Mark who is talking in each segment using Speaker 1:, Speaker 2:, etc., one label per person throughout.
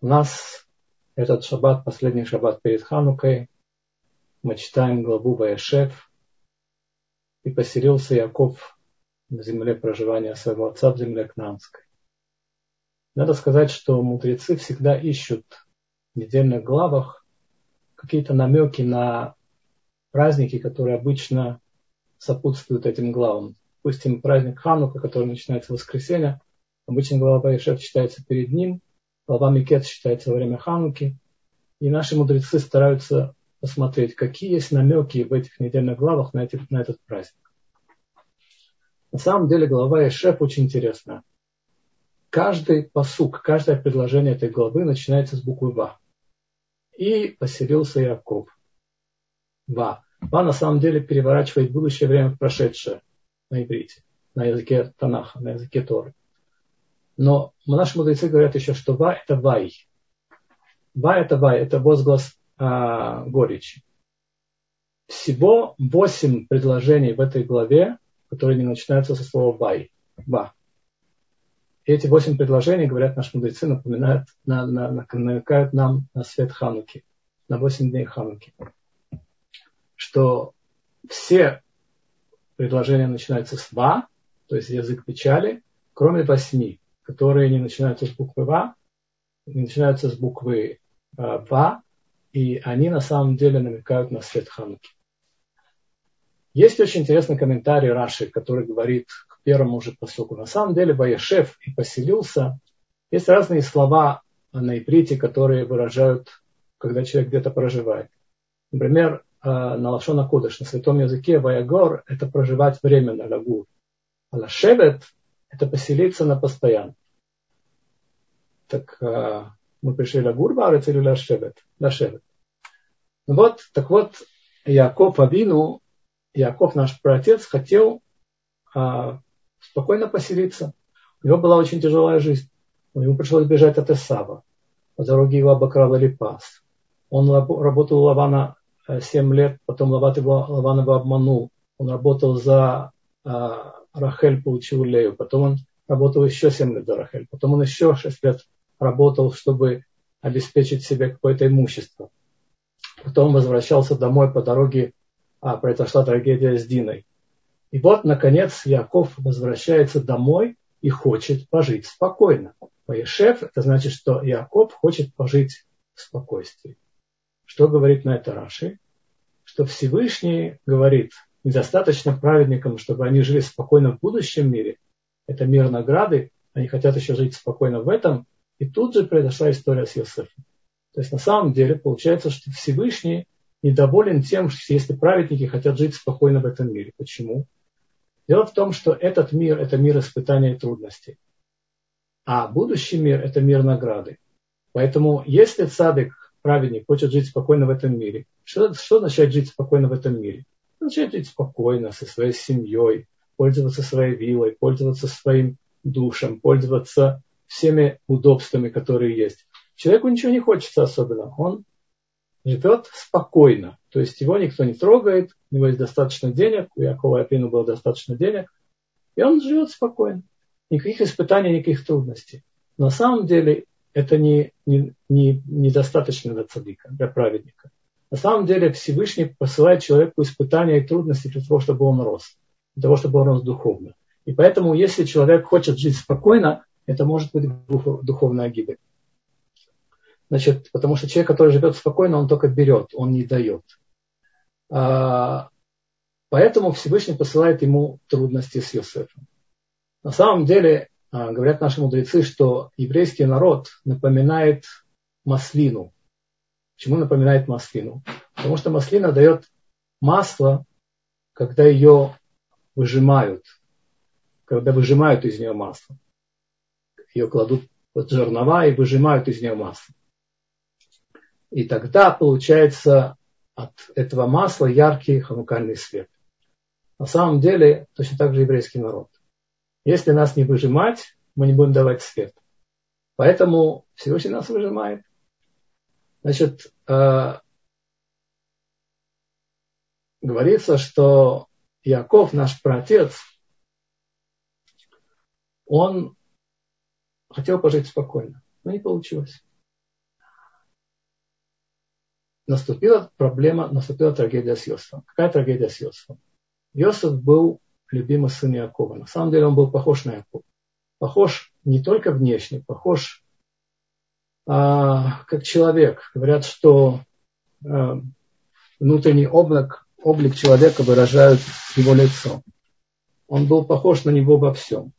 Speaker 1: У нас этот шаббат, последний шаббат перед Ханукой, мы читаем главу Ваешев, и поселился Яков на земле проживания своего отца в земле Кнанской. Надо сказать, что мудрецы всегда ищут в недельных главах какие-то намеки на праздники, которые обычно сопутствуют этим главам. Допустим, праздник Ханука, который начинается в воскресенье, обычно глава Ваешев читается перед ним, глава Микет считается во время Хануки. И наши мудрецы стараются посмотреть, какие есть намеки в этих недельных главах на, эти, на этот праздник. На самом деле глава Ешеп очень интересная. Каждый посук, каждое предложение этой главы начинается с буквы Ва. И поселился Яков. Ва. Ва на самом деле переворачивает будущее время в прошедшее на иврите, на языке Танаха, на языке Торы. Но наши мудрецы говорят еще, что ва – это вай. Ва – это вай, это возглас а, горечи. Всего восемь предложений в этой главе, которые не начинаются со слова вай. Ва. И эти восемь предложений, говорят наши мудрецы, напоминают, на, на, намекают нам на свет Хануки, на восемь дней Хануки. Что все предложения начинаются с «ва», то есть язык печали, кроме восьми которые не начинаются с буквы «ва», не начинаются с буквы э, «ва», и они на самом деле намекают на свет Хануки. Есть очень интересный комментарий Раши, который говорит к первому же посылку. На самом деле Ваешев и поселился. Есть разные слова на иврите, которые выражают, когда человек где-то проживает. Например, э, на Лашона Кудыш, на святом языке Ваягор – это проживать временно, лагур. А Лашевет – это поселиться на постоянно. Так а, мы пришли на Гурбарец или Лашевет? Лашевет. Ну вот, так вот, Яков Авину, Яков наш праотец, хотел а, спокойно поселиться. У него была очень тяжелая жизнь. У него пришлось бежать от Эсава. По дороге его обокрал Элипас. Он работал у Лавана 7 лет, потом Лават его, Лаван его обманул. Он работал за а, Рахель, получил Лею. Потом он работал еще 7 лет за Рахель. Потом он еще 6 лет работал, чтобы обеспечить себе какое-то имущество. Потом возвращался домой по дороге, а произошла трагедия с Диной. И вот, наконец, Яков возвращается домой и хочет пожить спокойно. Поешев, это значит, что Яков хочет пожить в спокойствии. Что говорит на это Раши? Что Всевышний говорит, недостаточно праведникам, чтобы они жили спокойно в будущем мире. Это мир награды. Они хотят еще жить спокойно в этом. И тут же произошла история с Иосифом. То есть на самом деле получается, что Всевышний недоволен тем, что если праведники хотят жить спокойно в этом мире. Почему? Дело в том, что этот мир – это мир испытаний и трудностей. А будущий мир – это мир награды. Поэтому если цадык, праведник, хочет жить спокойно в этом мире, что, что означает жить спокойно в этом мире? Означает жить спокойно со своей семьей, пользоваться своей вилой, пользоваться своим душем, пользоваться всеми удобствами, которые есть. Человеку ничего не хочется особенно. Он живет спокойно. То есть его никто не трогает, у него есть достаточно денег, у Якова Апину было достаточно денег, и он живет спокойно. Никаких испытаний, никаких трудностей. Но на самом деле это не, не, не, недостаточно для цадика, для праведника. На самом деле Всевышний посылает человеку испытания и трудности для того, чтобы он рос, для того, чтобы он рос духовно. И поэтому, если человек хочет жить спокойно, это может быть духовная гибель. Значит, потому что человек, который живет спокойно, он только берет, он не дает. А, поэтому Всевышний посылает ему трудности с Йосефом. На самом деле, а, говорят наши мудрецы, что еврейский народ напоминает маслину. Почему напоминает маслину? Потому что маслина дает масло, когда ее выжимают, когда выжимают из нее масло ее кладут под жернова и выжимают из нее масло. И тогда получается от этого масла яркий ханукальный свет. На самом деле точно так же еврейский народ. Если нас не выжимать, мы не будем давать свет. Поэтому Всевышний нас выжимает. Значит, э, говорится, что Яков, наш праотец, он хотел пожить спокойно, но не получилось. наступила проблема, наступила трагедия с Йосифом. Какая трагедия с Йосифом? Йосиф был любимый сын Якова. На самом деле он был похож на Якова. Похож не только внешне, похож как человек. Говорят, что а, внутренний облик, облик человека выражают его лицо. Он был похож на него во всем.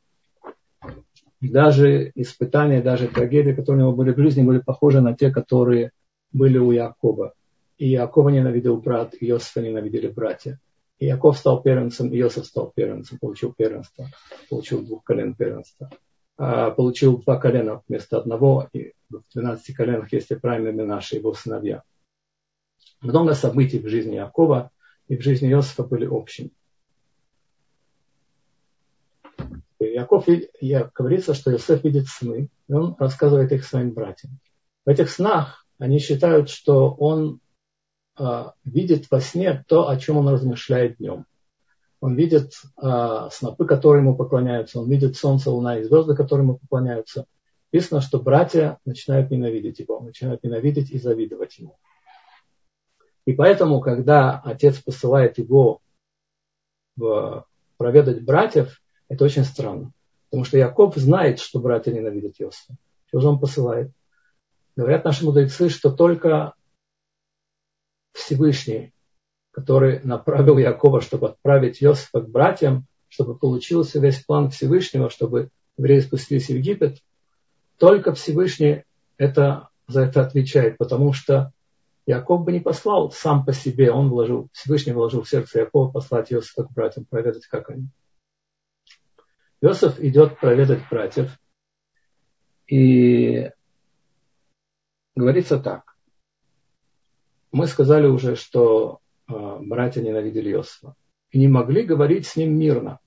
Speaker 1: Даже испытания, даже трагедии, которые у него были в жизни, были похожи на те, которые были у Якова. И Якова ненавидел брат, и Иосифа ненавидели братья. И Яков стал первенцем, и Иосиф стал первенцем, получил первенство, получил двух колен первенства. А, получил два колена вместо одного, и в 12 коленах есть и правильные наши его сыновья. Много событий в жизни Якова и в жизни Иосифа были общими. Яков, говорится, что Иосиф видит сны, и он рассказывает их своим братьям. В этих снах они считают, что он э, видит во сне то, о чем он размышляет днем. Он видит э, снопы, которые ему поклоняются, он видит солнце, луна и звезды, которые ему поклоняются. Написано, что братья начинают ненавидеть его, начинают ненавидеть и завидовать ему. И поэтому, когда отец посылает его в, проведать братьев, это очень странно. Потому что Яков знает, что братья ненавидят Иосифа. Что же он посылает? Говорят наши мудрецы, что только Всевышний, который направил Якова, чтобы отправить Иосифа к братьям, чтобы получился весь план Всевышнего, чтобы евреи спустились в Египет, только Всевышний это, за это отвечает, потому что Яков бы не послал сам по себе, он вложил, Всевышний вложил в сердце Якова послать Иосифа к братьям, проведать, как они. Иосиф идет проведать братьев, и говорится так. Мы сказали уже, что братья ненавидели Иосифа и не могли говорить с ним мирно.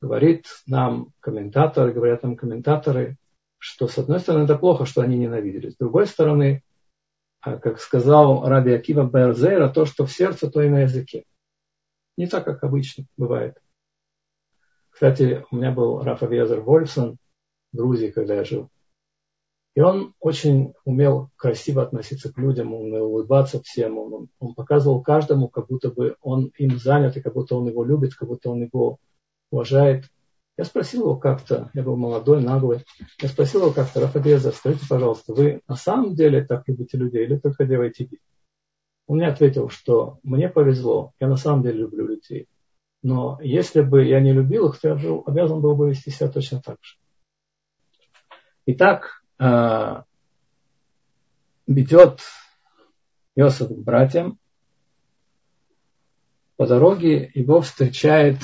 Speaker 1: Говорит нам комментаторы, говорят нам комментаторы, что с одной стороны это плохо, что они ненавидели. С другой стороны, а, как сказал Раби Акива Берзейра, то, что в сердце, то и на языке. Не так, как обычно бывает. Кстати, у меня был Рафа Везер Вольфсон в Грузии, когда я жил. И он очень умел красиво относиться к людям, он умел улыбаться всем, он, он показывал каждому, как будто бы он им занят, и как будто он его любит, как будто он его уважает. Я спросил его как-то, я был молодой, наглый, я спросил его как-то, Рафа Беза, скажите, пожалуйста, вы на самом деле так любите людей или только делаете вид? Он мне ответил, что мне повезло, я на самом деле люблю людей. Но если бы я не любил их, то я был, обязан был бы вести себя точно так же. Итак, э, идет Иосиф к братьям. По дороге его встречает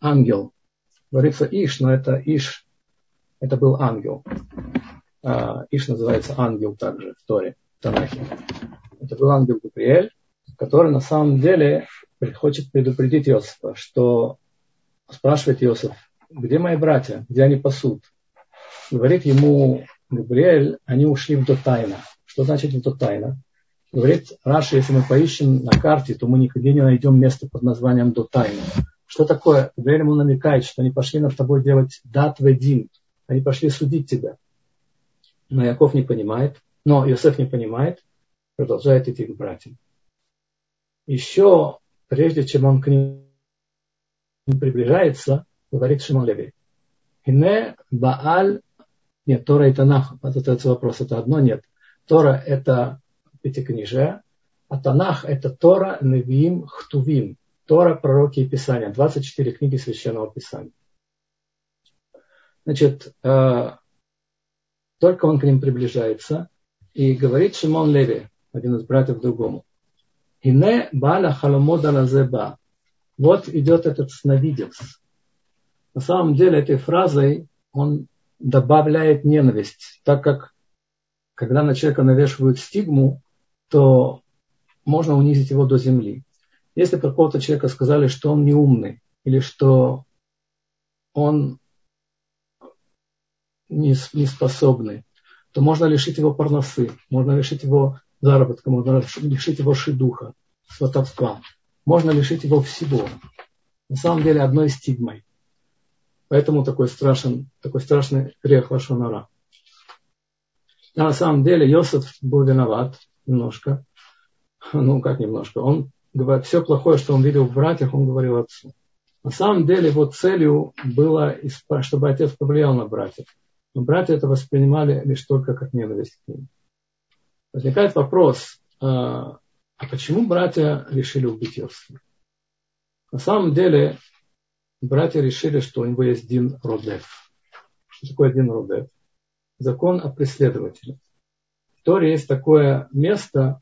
Speaker 1: ангел. Говорится Иш, но это Иш, это был ангел. Э, Иш называется ангел также в Торе, в Танахе. Это был ангел Габриэль, который на самом деле хочет предупредить Иосифа, что спрашивает Иосиф, где мои братья, где они пасут? Говорит ему Габриэль, они ушли в Дотайна. Что значит в Дотайна? Говорит Раша, если мы поищем на карте, то мы никогда не найдем место под названием Дотайна. Что такое? Габриэль ему намекает, что они пошли над тобой делать дат ведин. Они пошли судить тебя. Но Яков не понимает, но Иосиф не понимает, продолжает идти к братьям. Еще прежде чем он к ним приближается, говорит Шимон Леви. Ине Бааль, нет, Тора и Танах, задается вопрос, это одно, нет. Тора это пятикнижие, а Танах это Тора, Невиим, Хтувим. Тора, пророки и Писания. 24 книги Священного Писания. Значит, э, только он к ним приближается и говорит Шимон Леви, один из братьев другому. Ине бала халомода лазеба. Вот идет этот сновидец. На самом деле этой фразой он добавляет ненависть, так как когда на человека навешивают стигму, то можно унизить его до земли. Если про какого-то человека сказали, что он неумный, или что он неспособный, то можно лишить его парносы, можно лишить его заработка, можно лишить его шидуха, сватовства. Можно лишить его всего. На самом деле одной стигмой. Поэтому такой, страшен, такой страшный грех Лашонара. На самом деле Йосиф был виноват. немножко. Ну, как немножко. Он говорит, все плохое, что он видел в братьях, он говорил отцу. На самом деле его целью было, чтобы отец повлиял на братьев. Но братья это воспринимали лишь только как ненависть к ним. Возникает вопрос, а, а почему братья решили убить Иосифа? На самом деле, братья решили, что у него есть Дин Родев. Что такое Дин Родев? Закон о преследователе. В Торе есть такое место,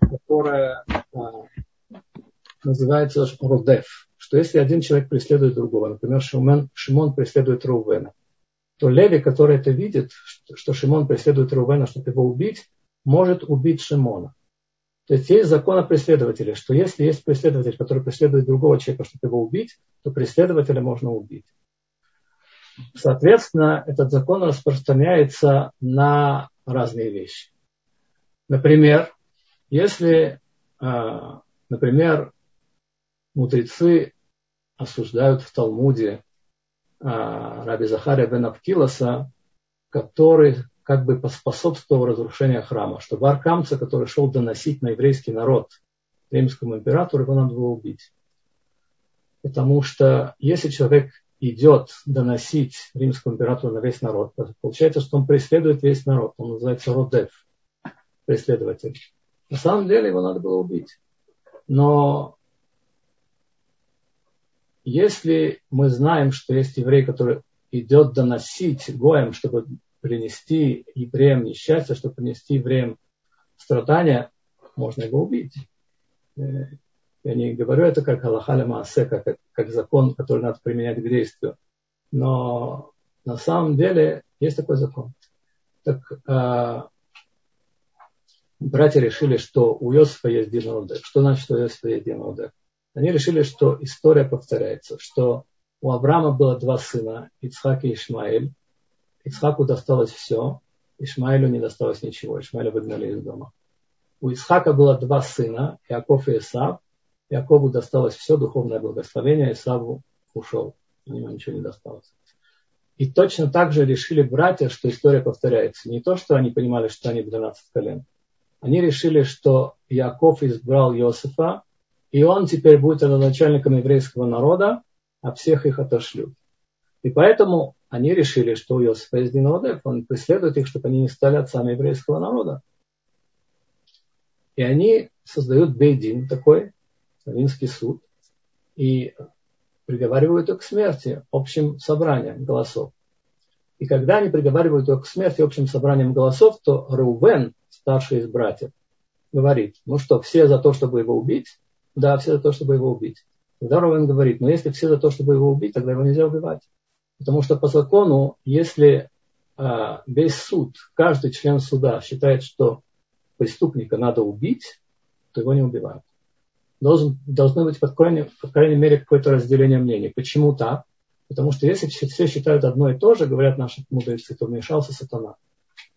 Speaker 1: которое а, называется Родев. Что если один человек преследует другого, например, Шимон, Шимон преследует Рувена, то Леви, который это видит, что Шимон преследует Рувена, чтобы его убить, может убить Шимона. То есть есть закон о преследователе, что если есть преследователь, который преследует другого человека, чтобы его убить, то преследователя можно убить. Соответственно, этот закон распространяется на разные вещи. Например, если, а, например, мудрецы осуждают в Талмуде а, Раби Захария бен Авкилоса, который как бы поспособствовал разрушению храма, что Баркамца, который шел доносить на еврейский народ римскому императору, его надо было убить. Потому что если человек идет доносить римскому императору на весь народ, получается, что он преследует весь народ. Он называется Родев, преследователь. На самом деле его надо было убить. Но если мы знаем, что есть еврей, который идет доносить Гоем, чтобы принести евреям несчастье, чтобы принести евреям страдания, можно его убить. Э, я не говорю это как Аллахаля Маасе, как, как закон, который надо применять к действию. Но на самом деле есть такой закон. Так э, братья решили, что у Иосифа есть Динодек. Что значит, что у Иосифа есть Динодек? Они решили, что история повторяется, что у Авраама было два сына, Ицхак и Ишмаэль. Ицхаку досталось все, Ишмаилю не досталось ничего, Ишмаиля выгнали из дома. У Исхака было два сына, Иаков и Исав. Иакову досталось все духовное благословение, Исаву ушел, у него ничего не досталось. И точно так же решили братья, что история повторяется. Не то, что они понимали, что они 12 колен. Они решили, что Иаков избрал Иосифа, и он теперь будет начальником еврейского народа, а всех их отошлют. И поэтому они решили, что у Иосифа есть Динодев, он преследует их, чтобы они не стали отцами еврейского народа. И они создают бейдин такой, римский суд, и приговаривают их к смерти общим собранием голосов. И когда они приговаривают его к смерти общим собранием голосов, то Рувен, старший из братьев, говорит, ну что, все за то, чтобы его убить? Да, все за то, чтобы его убить. Тогда Рувен говорит, ну если все за то, чтобы его убить, тогда его нельзя убивать. Потому что по закону, если а, весь суд, каждый член суда считает, что преступника надо убить, то его не убивают. Должен, должно быть, по крайней, по крайней мере, какое-то разделение мнений. Почему так? Потому что если все считают одно и то же, говорят наши мудрецы, то вмешался сатана.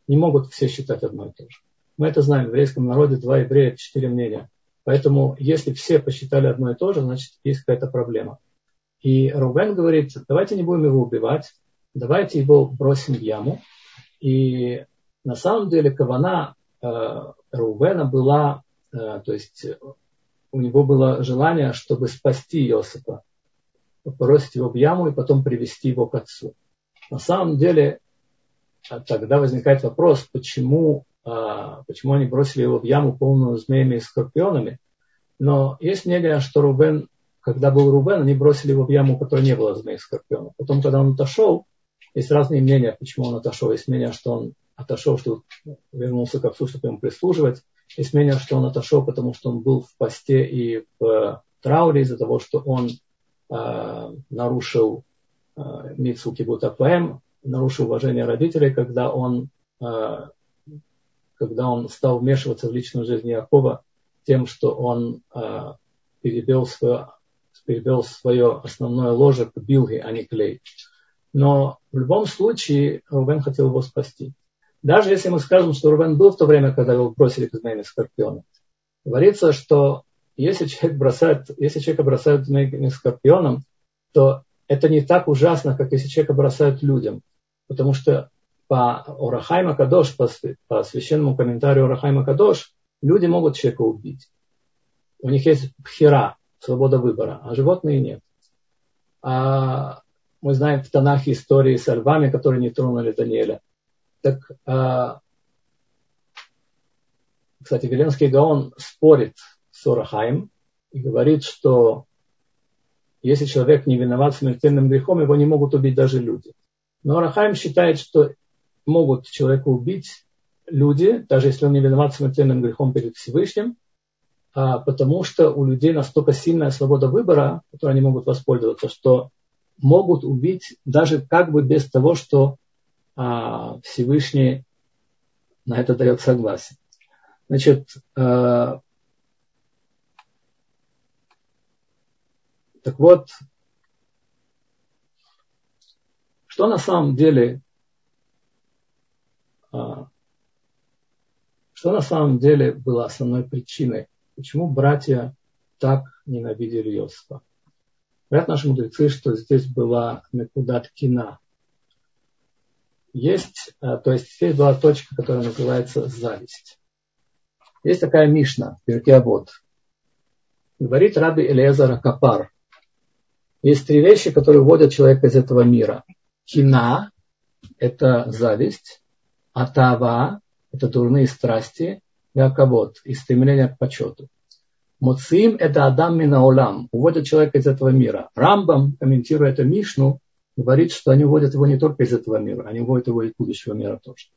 Speaker 1: Не могут все считать одно и то же. Мы это знаем. В еврейском народе два еврея, четыре мнения. Поэтому, если все посчитали одно и то же, значит, есть какая-то проблема. И Рубен говорит, давайте не будем его убивать, давайте его бросим в яму. И на самом деле кавана э, Рубена была, э, то есть у него было желание, чтобы спасти Иосифа, бросить его в яму и потом привести его к отцу. На самом деле э, тогда возникает вопрос, почему, э, почему они бросили его в яму полную змеями и скорпионами. Но есть мнение, что Рубен когда был Рубен, они бросили его в яму, в которой не было змей скорпиона. Потом, когда он отошел, есть разные мнения, почему он отошел. Есть мнение, что он отошел, что вернулся к отцу, чтобы ему прислуживать. Есть мнение, что он отошел, потому что он был в посте и в трауре из-за того, что он э, нарушил э, мицву כיבוד אב ואם, нарушил уважение родителей, когда он, э, когда он стал вмешиваться в личную жизнь Якова тем, что он э, перевел свое перевел свое основное ложе к Билге, а не к Лее. Но в любом случае Рубен хотел его спасти. Даже если мы скажем, что Рубен был в то время, когда его бросили к змеям скорпионам, говорится, что если человек бросает, если человека бросают змеями скорпионом, то это не так ужасно, как если человека бросают людям. Потому что по Орахайма Кадош, по, по священному комментарию Орахайма Кадош, люди могут человека убить. У них есть пхера, свобода выбора, а животные нет. А мы знаем в Танахе истории с львами, которые не тронули Даниэля. Так, а, кстати, Веленский Гаон спорит с Орахаем и говорит, что если человек не виноват смертельным грехом, его не могут убить даже люди. Но Арахаим считает, что могут человека убить люди, даже если он не виноват смертельным грехом перед Всевышним, потому что у людей настолько сильная свобода выбора, которой они могут воспользоваться, что могут убить даже как бы без того, что а, Всевышний на это дает согласие. Значит, а, так вот, что на самом деле а, что на самом деле было основной причиной, почему братья так ненавидели Йосифа. Говорят наши мудрецы, что здесь была Мекудат Кина. Есть, а, то есть здесь была точка, которая называется зависть. Есть такая Мишна, Перкеавод. Говорит Раби Элиезер Капар. Есть три вещи, которые вводят человека из этого мира. Кина – это зависть, атава – это дурные страсти, якобот – и стремление к почету. Муцим – это Адам Минаулам, уводят человека из этого мира. Рамбам, комментируя эту Мишну, говорит, что они уводят его не только из этого мира, они уводят его из будущего мира тоже.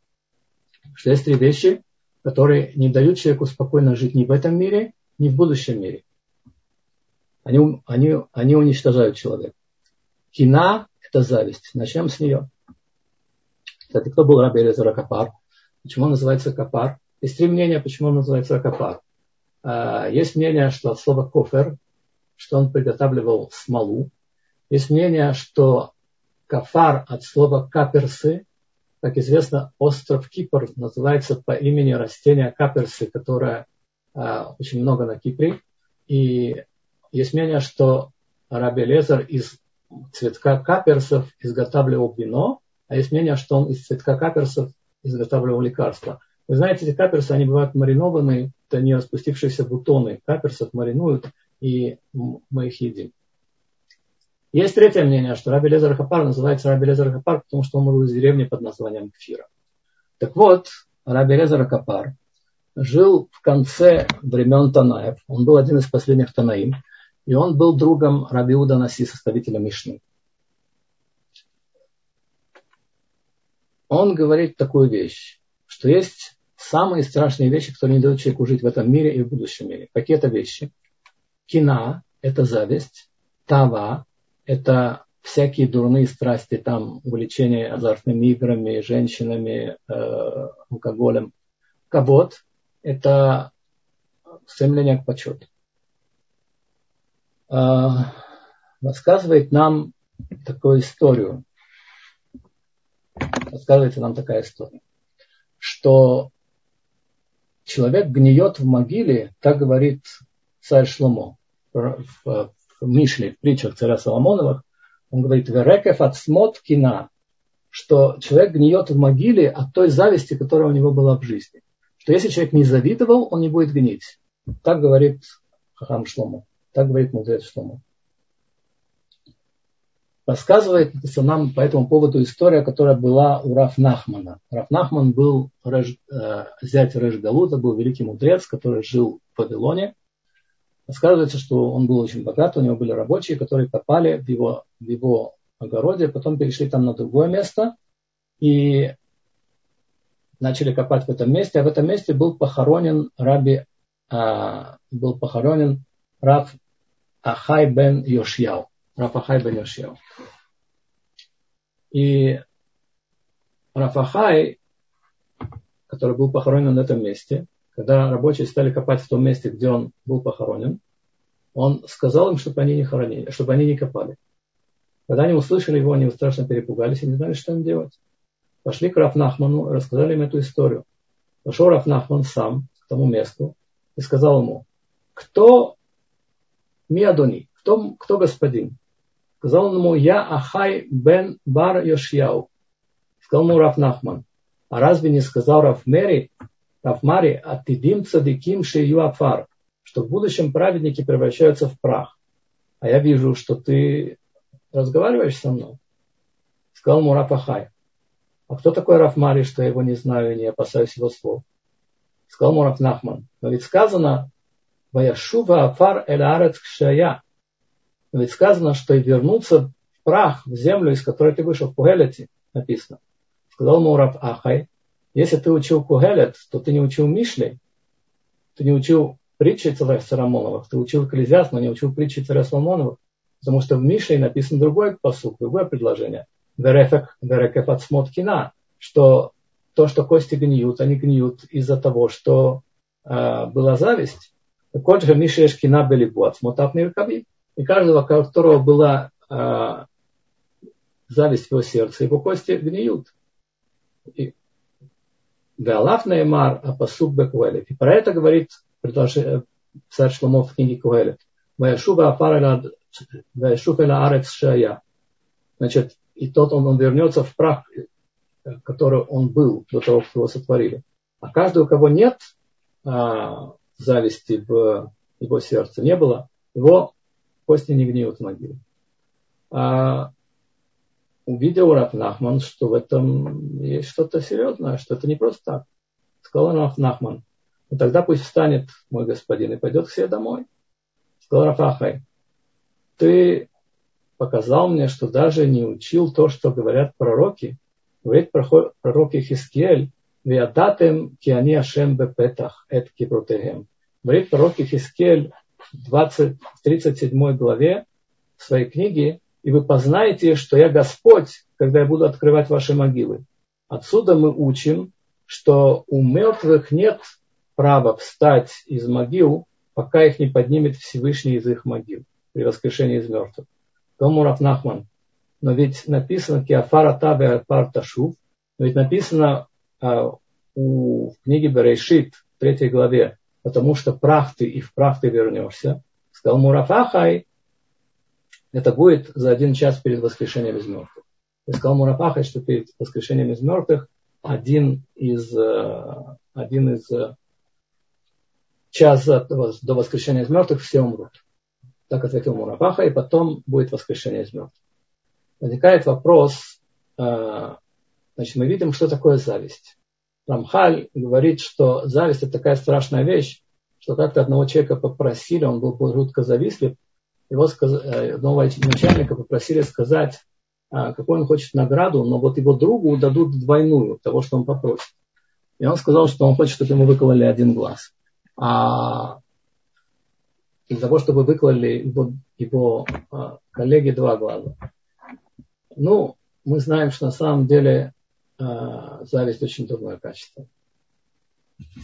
Speaker 1: Что есть три вещи, которые не дают человеку спокойно жить ни в этом мире, ни в будущем мире. Они, они, они уничтожают человека. Кина – это зависть. Начнем с нее. Кстати, кто был Раби Элизар Капар? Почему он называется Капар? Есть три мнения, почему он называется Капар. А, есть мнение, что от слова кофер, что он приготавливал смолу. Есть мнение, что кафар от слова каперсы, как известно, остров Кипр называется по имени растения каперсы, которое а, очень много на Кипре. И есть мнение, что Раби Лезер из цветка каперсов изготавливал вино, а есть мнение, что он из цветка каперсов изготавливал лекарства. Вы знаете, эти каперсы, они бывают маринованные, это не распустившиеся бутоны каперсов маринуют, и мы их едим. Есть третье мнение, что Раби Лезер Хапар называется Раби Лезер Хапар, потому что он был из деревни под названием Кфира. Так вот, Раби Лезер Хапар жил в конце времен Танаев. Он был один из последних Танаим. И он был другом Рабиуда Наси, составителя Мишны. Он говорит такую вещь, что есть самые страшные вещи, которые не дают человеку жить в этом мире и в будущем мире. Какие это вещи? Кина – это зависть. Тава – это всякие дурные страсти, там увлечение азартными играми, женщинами, э, алкоголем. Кабот – это стремление к почету. А, рассказывает нам такую историю. Рассказывается нам такая история, что человек гниет в могиле, так говорит царь Шломо в, Мишле, в притчах царя Соломоновых. Он говорит, верекев от смот что человек гниет в могиле от той зависти, которая у него была в жизни. Что если человек не завидовал, он не будет гнить. Так говорит Хахам Шломо. Так говорит мудрец Шломо. Рассказывает нам по этому поводу история, которая была у Раф Нахмана. Раф Нахман был Рэж, э, зять Рэш Галута, был великий мудрец, который жил в Вавилоне. Рассказывается, что он был очень богат, у него были рабочие, которые копали в его, в его огороде, потом перешли там на другое место и начали копать в этом месте, а в этом месте был похоронен раби, а, был похоронен Раф Ахай бен Йошьяу. Раф Ахай бен. И Раф Ахай, который был похоронен на этом месте, когда рабочие стали копать в том месте, где он был похоронен, он сказал им, чтобы они не хоронили, чтобы они не копали. Когда они услышали его, они страшно перепугались и не знали, что им делать. Пошли к Рафнахману и рассказали им эту историю. Пошел Рафнахман сам к тому месту и сказал ему, кто Миадони, кто, кто господин? Сказал ему, я Ахай бен Бар Йошьяу. Сказал ему Раф Нахман, а разве не сказал Раф Мери, Раф Мари, а дим цадиким афар, что в будущем праведники превращаются в прах. А я вижу, что ты разговариваешь со мной. Сказал ему Раф Ахай. А кто такой Раф Мари, что я его не знаю и не опасаюсь его слов? Сказал ему Раф Нахман. Но ведь сказано, Ваяшува афар эль арец кшая. Ведь сказано, что и вернуться в прах, в землю, из которой ты вышел, в Кугелете, написано. Сказал Мураб Ахай, если ты учил Кугелет, то ты не учил Мишли, ты не учил притчи царя Соломоновых, ты учил Экклезиаст, но не учил притчи царя Соломоновых, потому что в Мишле написан другой посуд, другое предложение. Верефек, верекеф от что то, что кости гниют, они гниют из-за того, что э, была зависть. Коль же Миша Эшкина были вот, смотав И каждого, у которого была э, зависть в его сердце, его кости гниют. И Галав Неймар Апасук Бекуэлет. И про это говорит царь Шломо в книге Куэлет. Ваяшуба Афар Ваяшуфеля Арец Шая. Значит, и тот он, он вернется в прах, который он был до того, как его сотворили. А каждый, у кого нет а, зависти в его сердце, не было, его кости не гниют в могиле. А, увидел Раф Нахман, что в этом есть что-то серьезное, что это не просто так. Сказал Раф Нахман, ну тогда пусть встанет мой господин и пойдет к себе домой. Сказал Раф Ахай, ты показал мне, что даже не учил то, что говорят пророки. Говорит пророк Хискель, Виадатем киани ашем бепетах эт кибрутехем. Говорит пророк Хискель в 37 главе в своей книге, и вы познаете, что я Господь, когда я буду открывать ваши могилы. Отсюда мы учим, что у мертвых нет права встать из могил, пока их не поднимет Всевышний из их могил при воскрешении из мертвых. Тому Рафнахман. Но ведь написано Киафара Табе Альпар но ведь написано а, у, в книге Берешит, в третьей главе, потому что прах ты и в прах ты вернешься. Сказал Мурафахай, это будет за один час перед воскрешением из мертвых. И сказал Мурапахай, что перед воскрешением из мертвых один из, э, один из э, час до воскрешения из мертвых все умрут. Так ответил Мурапаха, и потом будет воскрешение из мертвых. Возникает вопрос, э, значит, мы видим, что такое зависть. Рамхаль говорит, что зависть это такая страшная вещь, что как-то одного человека попросили, он был жутко завистлив, его э, нового начальника попросили сказать, а, какой он хочет награду, но вот его другу дадут двойную того, что он попросит. И он сказал, что он хочет, чтобы ему выкололи один глаз. А для того, чтобы выкололи его, его а, коллеги два глаза. Ну, мы знаем, что на самом деле зависть очень дурное качество.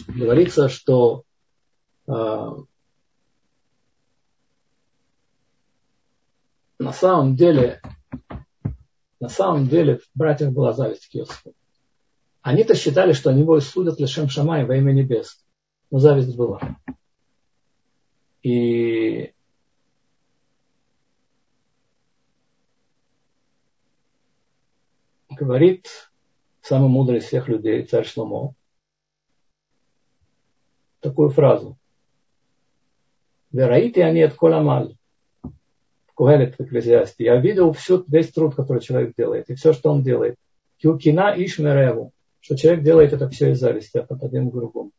Speaker 1: Говорится, что на самом деле, на самом деле в братьях была зависть к Йосифу. Они-то считали, что они его судят Лешем Шамай во имя небес. Но зависть была. И говорит самый мудрый из всех людей, царь Шломо, такую фразу. Вераите они от коламаль. Куэлет в Экклезиасте. Я видел всю, весь труд, который человек делает, и все, что он делает. Кюкина Ишмереву, что человек делает это все из зависти от один к другому.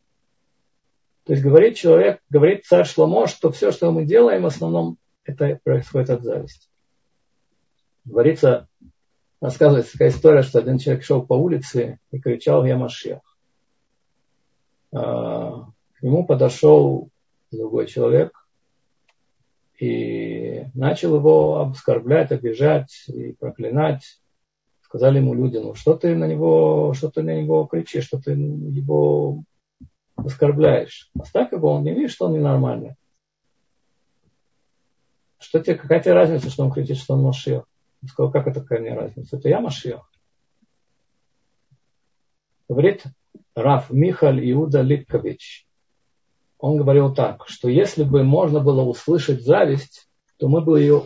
Speaker 1: То есть говорит человек, говорит царь Шломо, что все, что мы делаем, в основном это происходит от зависти. Говорится, рассказывается такая история, что один человек шел по улице и кричал «Я Машех». А, к нему подошел другой человек и начал его оскорблять, обижать и проклинать. Сказали ему люди, ну что ты на него, что ты на него кричишь, что ты его оскорбляешь. Оставь его, он не видит, что он ненормальный. Что тебе, какая тебе разница, что он кричит, что он Машех? Он сказал, как это какая мне разница? Это я Машех. Говорит Раф Михаль Иуда Липкович он говорил так, что если бы можно было услышать зависть, то мы бы ее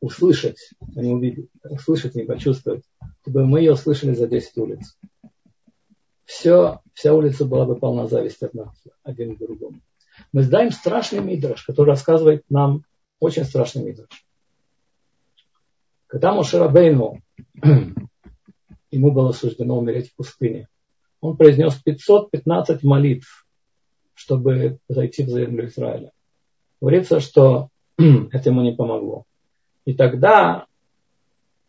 Speaker 1: услышать, а не увидеть, услышать, не почувствовать, чтобы мы ее услышали за 10 улиц. Все, вся улица была бы полна зависти от нас, один к другому. Мы знаем страшный мидраш, который рассказывает нам очень страшный мидраш. Когда Мошера Бейну, ему было суждено умереть в пустыне, он произнес 515 молитв, чтобы зайти в землю Израиля. Говорится, что это ему не помогло. И тогда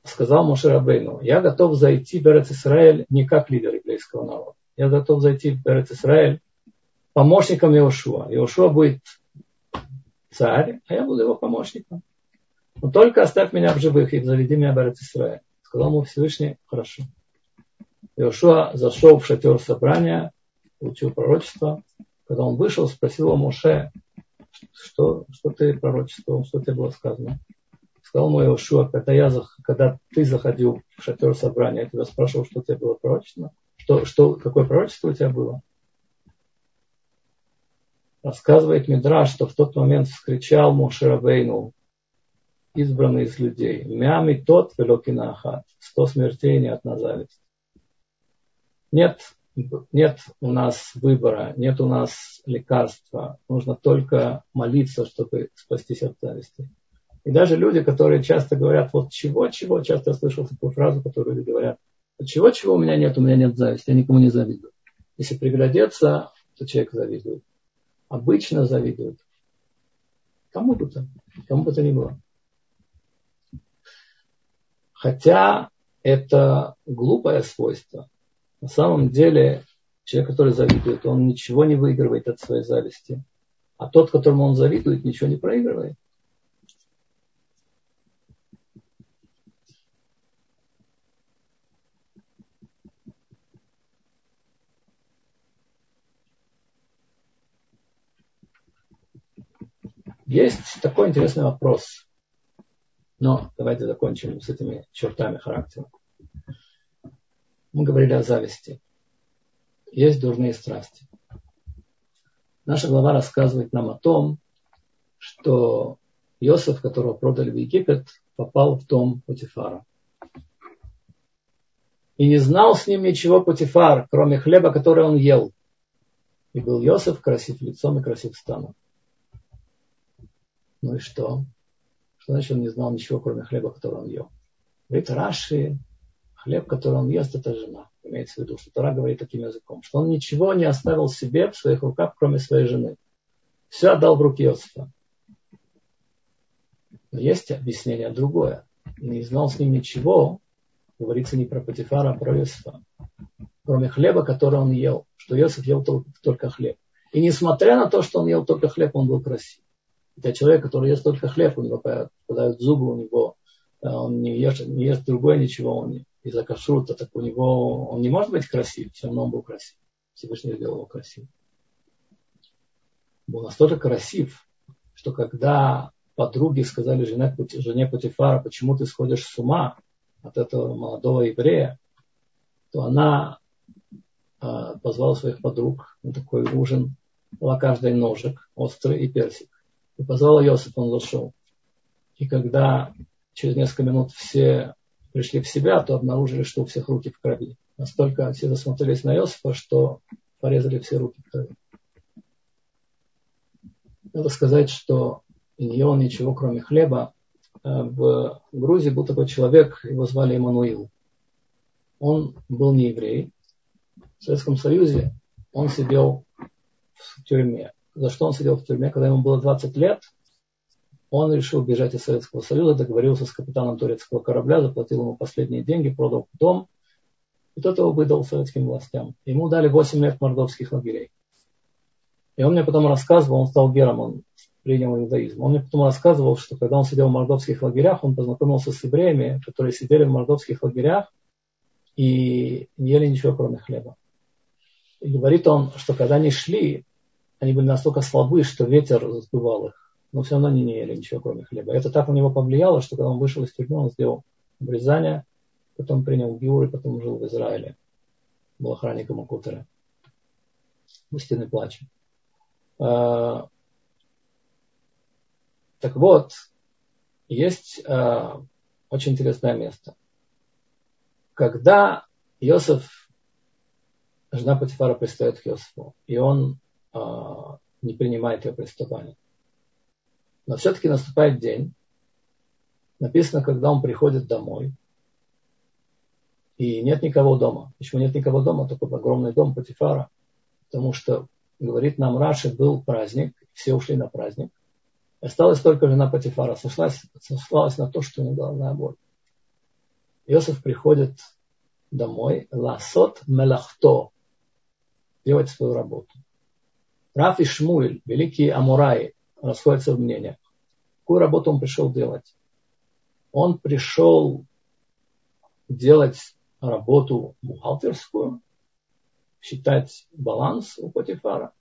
Speaker 1: сказал Моше Рабейну, я готов зайти в Эрец Израиль не как лидер еврейского народа. Я готов зайти в Эрец Израиль помощником Иошуа. Иошуа будет царь, а я буду его помощником. Но только оставь меня в живых и заведи меня в Израиль. Сказал ему Всевышний, хорошо. Иошуа зашел в шатер собрания, получил пророчество. Когда он вышел, спросил его Моше, что, что ты пророчествовал, что тебе было сказано. Сказал мой Иошуа, когда, я, когда ты заходил в шатер собрания, я тебя спрашивал, что тебе было пророчество. Что, что, какое пророчество у тебя было? Рассказывает Мидраш, что в тот момент вскричал Мушерабейну, избранный из людей, мями тот велокина ахат, сто смертей не от зависть. Нет нет у нас выбора, нет у нас лекарства. Нужно только молиться, чтобы спастись от зависти. И даже люди, которые часто говорят, вот чего-чего, часто я слышал такую фразу, которую люди говорят, чего-чего у меня нет, у меня нет зависти, я никому не завидую. Если приглядеться, то человек завидует. Обычно завидует. Кому бы то, кому бы то ни было. Хотя это глупое свойство. На самом деле, человек, который завидует, он ничего не выигрывает от своей зависти. А тот, которому он завидует, ничего не проигрывает. Есть такой интересный вопрос. Но давайте закончим с этими чертами характера. Мы говорили о зависти. Есть дурные страсти. Наша глава рассказывает нам о том, что Иосиф, которого продали в Египет, попал в дом Путифара. И не знал с ним ничего Путифар, кроме хлеба, который он ел. И был Иосиф красив лицом и красив станом. Ну и что? Значит он не знал ничего, кроме хлеба, который он ел? Говорит Раши, хлеб, который он ест, это жена. Имеется в виду, что Тора говорит таким языком, что он ничего не оставил себе в своих руках, кроме своей жены. Все отдал в руки Иосифа. Но есть объяснение другое. Не знал с ним ничего, говорится не про Патифара, а про Иосифа. Кроме хлеба, который он ел, что Иосиф ел только хлеб. И несмотря на то, что он ел только хлеб, он был красив. Это человек, который ест только хлеб, у него попадают зубы, у него э, он не ест, не ест другое ничего, он из-за кашрута, так у него он не может быть красив, все равно он был красив. Всевышний сделал его красив. Был настолько красив, что когда подруги сказали жене, жене Путифара, почему ты сходишь с ума от этого молодого еврея, то она э, позвала своих подруг на такой ужин, была каждый ножик, острый и персик. И позвала Иосиф, он зашел. И когда через несколько минут все пришли в себя, то обнаружили, что у всех руки в крови. Настолько все засмотрелись на Иосифа, что порезали все руки в крови. Надо сказать, что не ел ничего, кроме хлеба. Э, в Грузии был такой человек, его звали Эммануил. Он был не еврей. В Советском Союзе он сидел в тюрьме. За что он сидел в тюрьме? Когда ему было 20 лет, он решил бежать из Советского Союза, договорился с капитаном турецкого корабля, заплатил ему последние деньги, продал дом, и тот его выдал советским властям. Ему дали 8 лет мордовских лагерей. И он мне потом рассказывал, он стал гером, он принял иудаизм. Он мне потом рассказывал, что когда он сидел в мордовских лагерях, он познакомился с евреями, которые сидели в мордовских лагерях и не ели ничего, кроме хлеба. И говорит он, что когда они шли, они были настолько слабы, что ветер сдувал их но все равно они не ели ничего, кроме хлеба. Это так на него повлияло, что когда он вышел из тюрьмы, он сделал обрезание, потом принял гиур и потом жил в Израиле. Был охранником Акутера. Пустынный плач. А, так вот, есть э, очень интересное место. Когда Иосиф, жена Патифара пристает к Иосифу, и он не принимает ее приступание. Но все-таки наступает день, написано, когда он приходит домой, и нет никого дома. Почему нет никого дома? Только огромный дом Патифара. Потому что, говорит нам Раши, был праздник, все ушли на праздник. Осталась только жена Патифара, сошлась, сослалась на то, что у нее головная боль. Иосиф приходит домой, ласот мелахто, делать свою работу. Раф и Шмуэль, великие амураи, расходятся в мнениях. Какую работу он пришел делать? Он пришел делать работу бухгалтерскую, считать баланс у Патифара.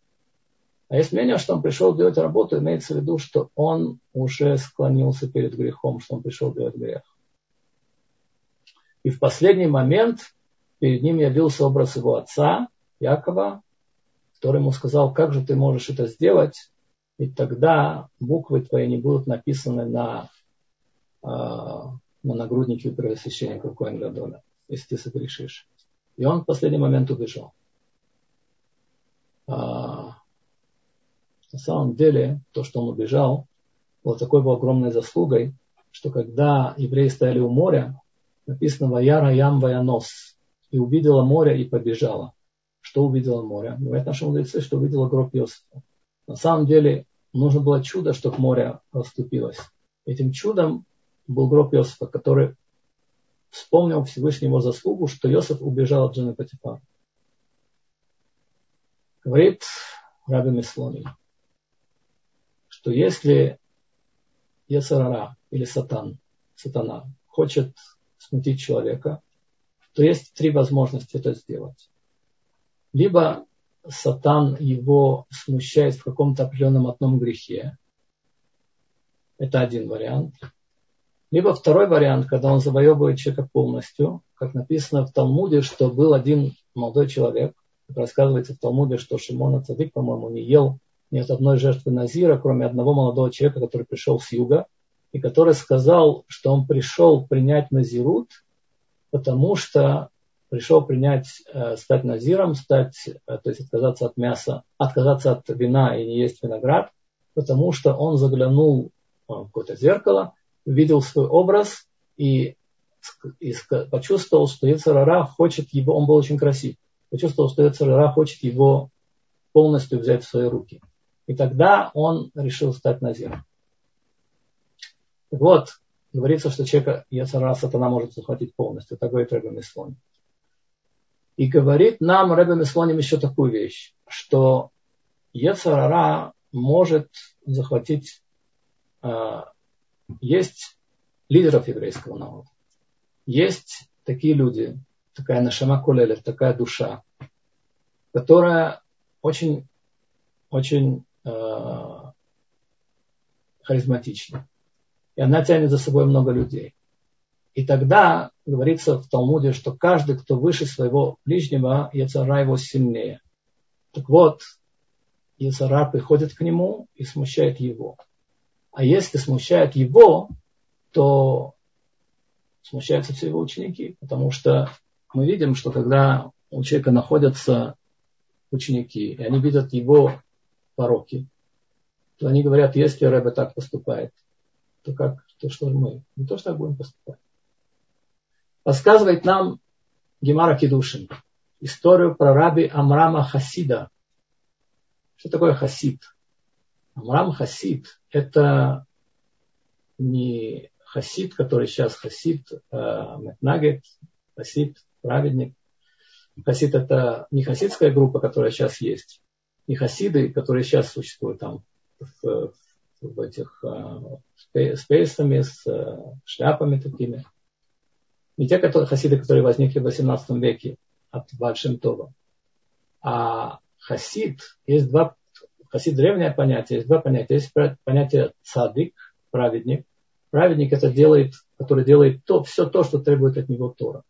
Speaker 1: А есть мнение, что он пришел делать работу, имеется в виду, что он уже склонился перед грехом, что он пришел делать грех. И в последний момент перед ним явился образ его отца, Якова, который ему сказал, как же ты можешь это сделать, и тогда буквы твои не будут написаны на, э, на нагруднике первосвященника Коэн Гадоля, если ты согрешишь. И он в последний момент убежал. А, на самом деле, то, что он убежал, было такой бы огромной заслугой, что когда евреи стояли у моря, написано «Ваяра ям ваянос» и увидела море и побежала. Что увидела море? Говорят наши мудрецы, что увидела гроб Иосифа. На самом деле, нужно было чудо, чтобы море расступилось. Этим чудом был гроб Иосифа, который вспомнил Всевышний его заслугу, что Иосиф убежал от жены Патифара. Говорит Раби Мислони, что если Ецарара или Сатан, Сатана хочет смутить человека, то есть три возможности это сделать. Либо Сатан его смущает в каком-то определенном одном грехе. Это один вариант. Либо второй вариант, когда он завоевывает человека полностью, как написано в Талмуде, что был один молодой человек, рассказывается в Талмуде, что Шимон Цадык, по-моему, не ел ни от одной жертвы Назира, кроме одного молодого человека, который пришел с юга, и который сказал, что он пришел принять Назирут, потому что пришел принять, э, стать Назиром, стать, э, то есть отказаться от мяса, отказаться от вина и не есть виноград, потому что он заглянул в какое-то зеркало, видел свой образ и, и почувствовал, что Ецарара хочет его, он был очень красив, почувствовал, что Ецарара хочет его полностью взять в свои руки. И тогда он решил стать назиром. Вот, говорится, что человека Яцара сатана может захватить полностью. Так говорит Рэбе Мислоним. И говорит нам Рэбе Мислоним еще такую вещь, что Яцарара может захватить... Э, есть лидеров еврейского народа. Есть такие люди, такая нашама кулелев, такая душа, которая очень, очень э, харизматична. И она тянет за собой много людей. И тогда говорится в Талмуде, что каждый, кто выше своего ближнего, Яцара его сильнее. Так вот, Яцара приходит к нему и смущает его. А если смущает его, то смущаются все его ученики, потому что мы видим, что когда у человека находятся ученики, и они видят его пороки, то они говорят, если Рэбе так поступает, то как, то что мы? Не то, что так будем поступать. Рассказывает нам Гемара Кедушин историю про раби Амрама Хасида. Что такое Хасид? Амрам Хасид – это не Хасид, который сейчас Хасид, э, Метнагет, Хасид, праведник. Хасид – это не хасидская группа, которая сейчас есть, не хасиды, которые сейчас существуют там в, в этих э, с с э, шляпами такими. Не те которые, хасиды, которые возникли в 18 веке от Бальшем Това. А хасид, есть два, хасид древнее понятие, есть два понятия. Есть понятие цадик, праведник. Праведник это делает, который делает то, все то, что требует от него Тора.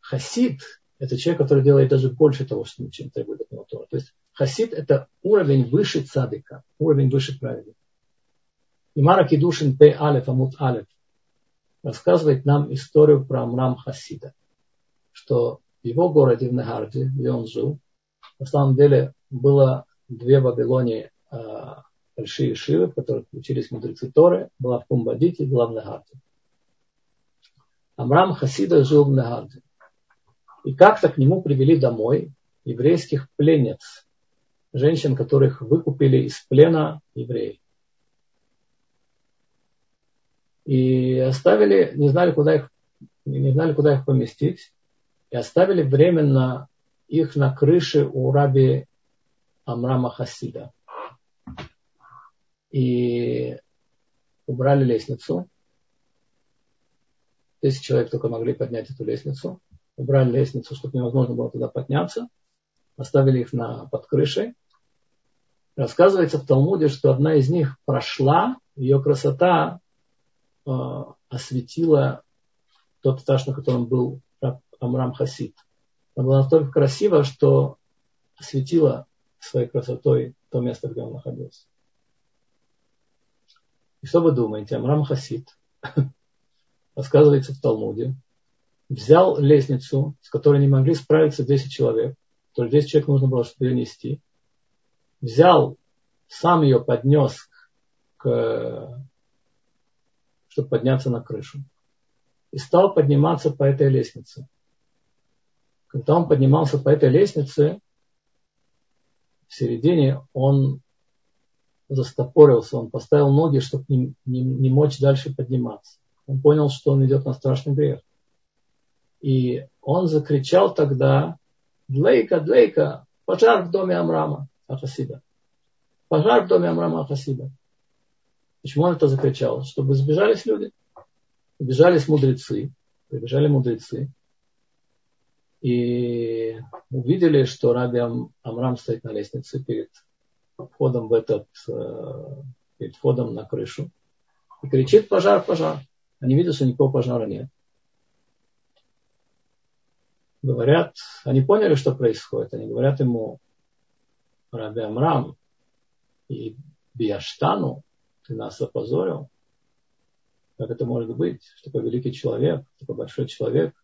Speaker 1: Хасид это человек, который делает даже больше того, чем требует от него Тора. То есть хасид – это уровень выше цадыка, уровень выше праведника. Имара Кидушин П. Алеф Амут Алеф рассказывает нам историю про Амрам Хасида, что в его городе в Негарде, где он жил, на самом деле было две в Вавилоне а, большие шивы, в которых учились мудрецы Торы, была в Кумбадите, была в Негарде. Амрам Хасида жил в Негарде. И как-то к нему привели домой еврейских пленниц, женщин, которых выкупили из плена евреи. И оставили, не знали, куда их, не знали, куда их поместить, и оставили временно их на крыше у раби Амрама Хасида. И убрали лестницу. Десять человек только могли поднять эту лестницу. Убрали лестницу, чтобы невозможно было туда подняться оставили их на, под крышей. Рассказывается в Талмуде, что одна из них прошла, ее красота осветила тот этаж, на котором был Амрам Хасид. Она была настолько красива, что осветила своей красотой то место, где он находился. И что вы думаете? Амрам Хасид, рассказывается в Талмуде, взял лестницу, с которой не могли справиться 10 человек, то есть 10 человек нужно было, чтобы ее нести. Взял, сам ее поднес к, чтобы подняться на крышу. И стал подниматься по этой лестнице. Когда он поднимался по этой лестнице, в середине он застопорился, он поставил ноги, чтобы не, не, не мочь дальше подниматься. Он понял, что он идет на страшный грех. И он закричал тогда, Длейка, Длейка, пожар в доме Амрама Ахасида. Пожар в доме Амрама Ахасида. Почему он это закричал? Чтобы сбежались люди. Убежались мудрецы. Прибежали мудрецы. И увидели, что Раби Амрам стоит на лестнице перед входом в этот, э, перед входом на крышу. И кричит пожар, пожар. Они видят, что никакого пожара нет говорят, они поняли, что происходит, они говорят ему, Раби Амрам и Биаштану, ты нас опозорил. Как это может быть? Что такой великий человек, такой большой человек,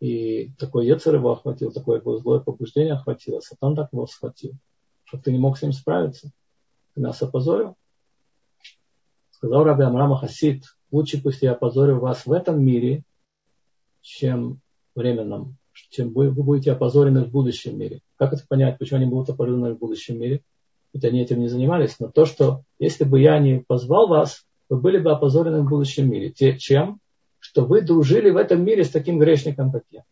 Speaker 1: и такой Ецер его охватил, такое его злое побуждение охватило, Сатан так его схватил, что ты не мог с ним справиться. Ты нас опозорил. Сказал Раби Амрам Хасид, лучше пусть я опозорю вас в этом мире, чем временном чем вы, вы будете опозорены в будущем мире. Как это понять, почему они будут опозорены в будущем мире? Ведь они этим не занимались. Но то, что если бы я не позвал вас, вы были бы опозорены в будущем мире. Те, чем? Что вы дружили в этом мире с таким грешником, как я.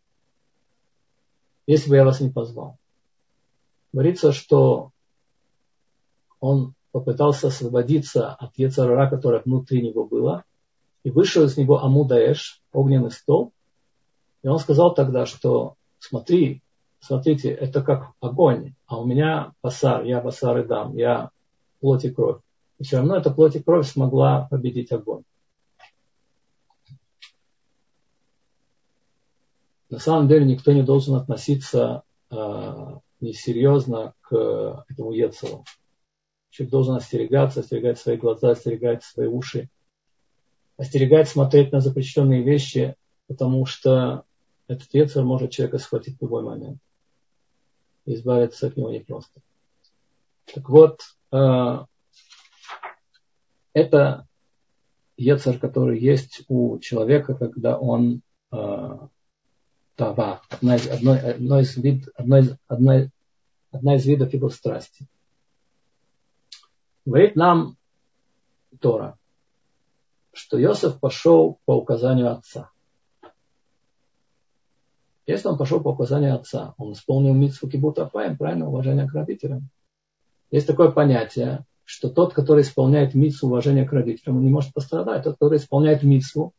Speaker 1: Если бы я вас не позвал. Говорится, что он попытался освободиться от Ецарара, которое внутри него было, и вышел из него Амудаэш, огненный стол, и он сказал тогда, что смотри, смотрите, это как огонь, а у меня басар, я басар и дам, я плоть и кровь. И все равно эта плоть и кровь смогла победить огонь. На самом деле никто не должен относиться э, несерьезно к этому Ецелу. Человек должен остерегаться, остерегать свои глаза, остерегать свои уши, остерегать смотреть на запрещенные вещи, потому что этот Ецер может человека схватить в любой момент. И избавиться от него непросто. Так вот, э, это Ецер, который есть у человека, когда он э, тава, одна из, одно, одно из вид, одно из, одна, одна из видов его страсти. Говорит нам Тора, что Иосиф пошел по указанию отца. Если он пошел по указанию отца, он исполнил митсу кибут афаем, правильно, уважение к родителям. Есть такое понятие, что тот, который исполняет митсу уважения к родителям, он не может пострадать. Тот, который исполняет митсу,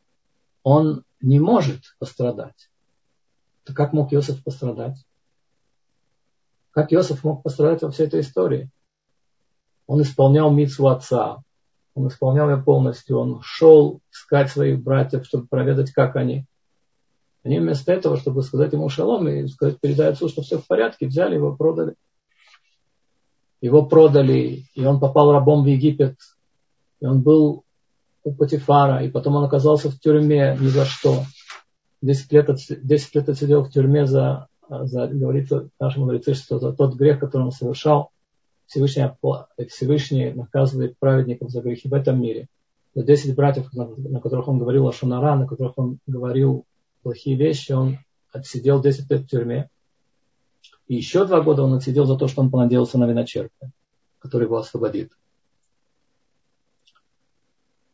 Speaker 1: он не может пострадать. То как мог Иосиф пострадать? Как Иосиф мог пострадать во всей этой истории? Он исполнял митсу отца, он исполнял ее полностью, он шел искать своих братьев, чтобы проведать, как они. Они вместо этого, чтобы сказать ему шалом и сказать, передай отцу, что все в порядке, взяли его, продали. Его продали, и он попал рабом в Египет. И он был у Патифара, и потом он оказался в тюрьме ни за что. 10 лет, 10 лет отсидел в тюрьме за, за говорится нашему мудрецы, что за тот грех, который он совершал, Всевышний, Всевышний наказывает праведников за грехи в этом мире. За 10 братьев, на, на которых он говорил о Шунара, на которых он говорил плохие вещи, он отсидел 10 лет в тюрьме. И еще два года он отсидел за то, что он понадеялся на виночерпа, который его освободит.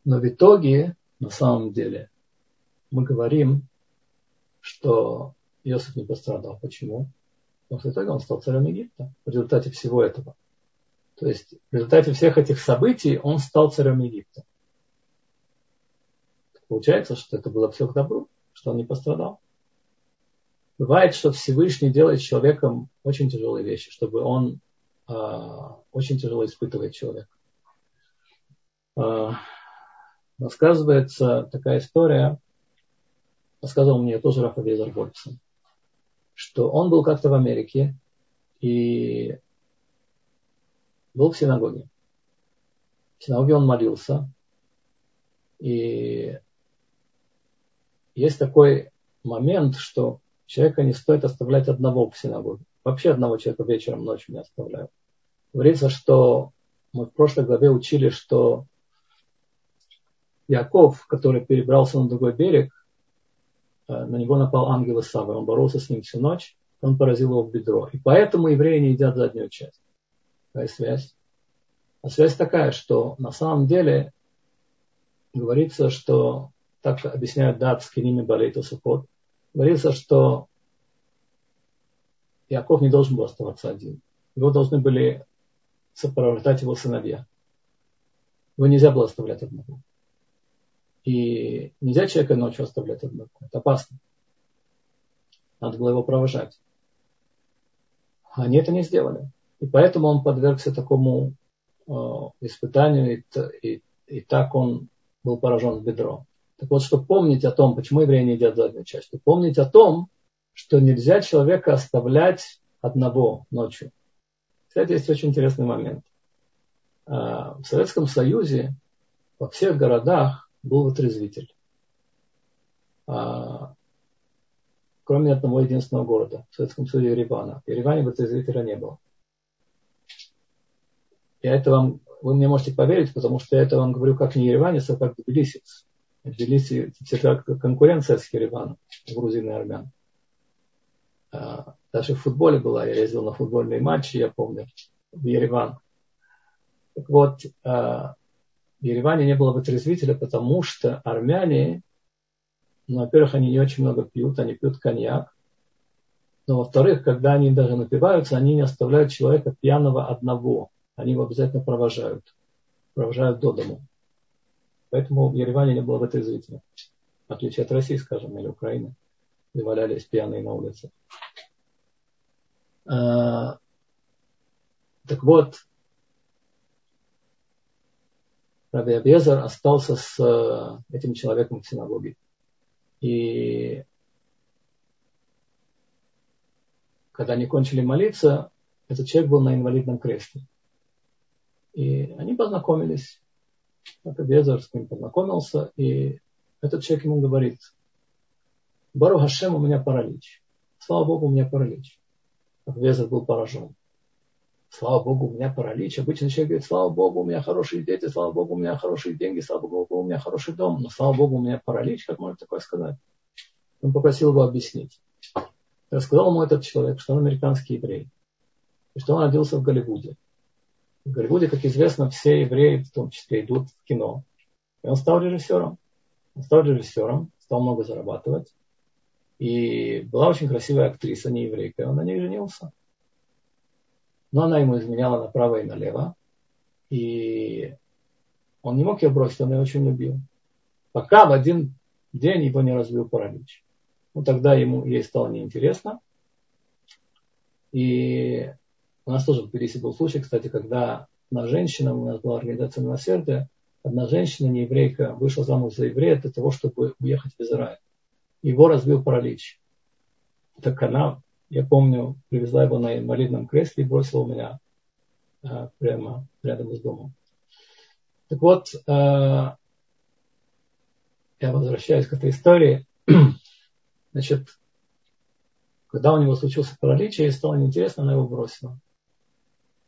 Speaker 1: Но в итоге, на самом деле, мы говорим, что Иосиф не пострадал. Почему? Потому что в итоге он стал царем Египта в результате всего этого. То есть в результате всех этих событий он стал царем Египта. Получается, что это было все к добру, что он не пострадал. Бывает, что Всевышний делает человеком очень тяжелые вещи, чтобы он э, очень тяжело испытывает человека. Э, рассказывается такая история, рассказывал мне тоже Рафа Везер Больцин, что он был как-то в Америке и был в синагоге. В синагоге он молился. И есть такой момент, что человека не стоит оставлять одного в синагоге. Вообще одного человека вечером, ночью не оставляют. Говорится, что мы в прошлой главе учили, что Яков, который перебрался на другой берег, э, на него напал ангел Исава, он боролся с ним всю ночь, он поразил его в бедро. И поэтому евреи не едят заднюю часть. Какая связь? А связь такая, что на самом деле говорится, что так объясняют дат с киними болеет сухот, говорится, что Яков не должен был оставаться один. Его должны были сопровождать его сыновья. Его нельзя было оставлять одного. И нельзя человека ночью оставлять одного. Это опасно. Надо было его провожать. Они это не сделали. И поэтому он подвергся такому э, испытанию, и, и, и так он был поражен в бедро. Так вот, чтобы помнить о том, почему евреи не едят заднюю часть, чтобы помнить о том, что нельзя человека оставлять одного ночью. Кстати, есть очень интересный момент. Э, в Советском Союзе во всех городах был вытрезвитель. А, кроме одного единственного города, в Советском Союзе Еревана. В Ереване вытрезвителя не было. Я это вам, вы мне можете поверить, потому что я это вам говорю как не ереванец, а как тбилисец. В Тбилиси всегда конкуренция с Ереваном, грузин и армян. А, даже в футболе была, я ездил на футбольные матчи, я помню, в Ереван. Так вот, а, в Ереване не было вытрезвителя, потому что армяне, ну, во-первых, они не очень много пьют, они пьют коньяк. Но во-вторых, когда они даже напиваются, они не оставляют человека пьяного одного. Они его обязательно провожают. Провожают до дому. Поэтому в Ереване не было вытрезвителя. В отличие от России, скажем, или Украины, где валялись пьяные на улице. А, так вот, Раби Абезар остался с э, этим человеком в синагоге. И когда они кончили молиться, этот человек был на инвалидном кресле. И они познакомились. Раби Абезар с ним познакомился, и этот человек ему говорит, Бару Хашем, у меня паралич. Слава Богу, у меня паралич. Раби Абезар был поражен слава Богу, у меня паралич. Обычно человек говорит, слава Богу, у меня хорошие дети, слава Богу, у меня хорошие деньги, слава Богу, у меня хороший дом. Но слава Богу, у меня паралич, как можно такое сказать? Он попросил его объяснить. Рассказал ему этот человек, что он американский еврей. И что он родился в Голливуде. Голливуде, как известно, все евреи в том числе идут в кино. И он стал режиссером. Он стал режиссером, стал много зарабатывать. И была очень красивая актриса, не еврейка, и он на ней женился. Но она ему изменяла направо и налево. И он не мог ее бросить, он ее очень любил. Пока в один день его не разбил паралич. Ну, тогда ему, ей стало неинтересно. И у нас тоже в Тбилиси был случай, кстати, когда одна женщина, у нас была организация милосердия, одна женщина, не еврейка, вышла замуж за еврея для того, чтобы уехать в Израиль. Его разбил паралич. Так она я помню, привезла его на инвалидном кресле и бросила у меня а, прямо рядом с домом. Так вот, а, я возвращаюсь к этой истории. Значит, когда у него случился паралич, ей стало неинтересно, она его бросила.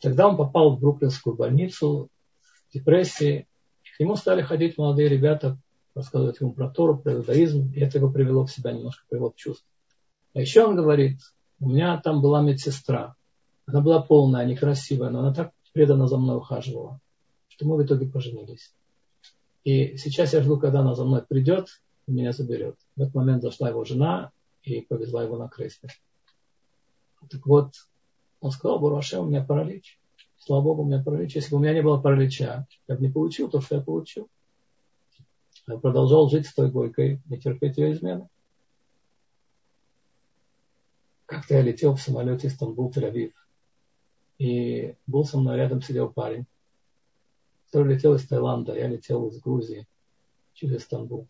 Speaker 1: Тогда он попал в Бруклинскую больницу в депрессии. К нему стали ходить молодые ребята, рассказывать ему про Тору, про иудаизм, и это его привело в себя, немножко привело в чувство. А еще он говорит, у меня там была медсестра. Она была полная, некрасивая, но она так преданно за мной ухаживала, что мы в итоге поженились. И сейчас я жду, когда она за мной придет и меня заберет. В этот момент зашла его жена и повезла его на кресле. Так вот, он сказал, Бураше, у меня паралич. Слава Богу, у меня паралич. Если бы у меня не было паралича, я бы не получил то, что я получил. Я продолжал жить с той гойкой, не терпеть ее измены. Как-то я летел в самолете Стамбул-Тель-Авив. И был со мной рядом сидел парень, который летел из Таиланда. Я летел из Грузии через Стамбул.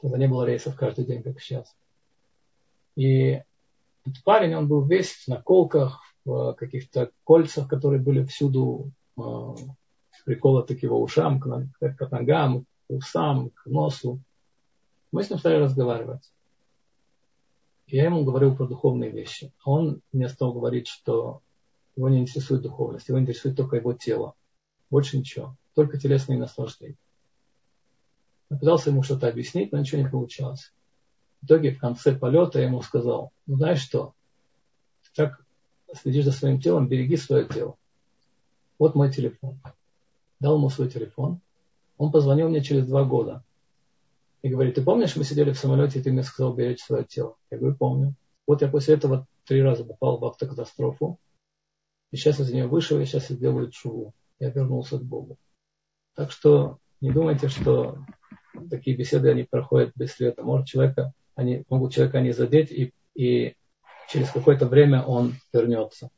Speaker 1: Тогда не было рейсов каждый день, как сейчас. И этот парень, он был весь в наколках, в каких-то кольцах, которые были всюду э, приколоты к его ушам, к, к ногам, к усам, к носу. Мы с ним стали разговаривать. Я ему говорил про духовные вещи. А он мне стал говорить, что его не интересует духовность, его интересует только его тело. Больше ничего. Только телесные наслаждения. Я пытался ему что-то объяснить, но ничего не получалось. В итоге в конце полета я ему сказал, ну знаешь что, ты так следишь за своим телом, береги свое тело. Вот мой телефон. Дал ему свой телефон. Он позвонил мне через два года и говорит, ты помнишь, мы сидели в самолете, и ты мне сказал беречь свое тело? Я говорю, помню. Вот я после этого три раза попал в автокатастрофу, и сейчас из нее вышел, и сейчас я делаю чуву. Я вернулся к Богу. Так что не думайте, что такие беседы, они проходят бесследно. Может, человека, они, могут человека не задеть, и, и через какое-то время он вернется.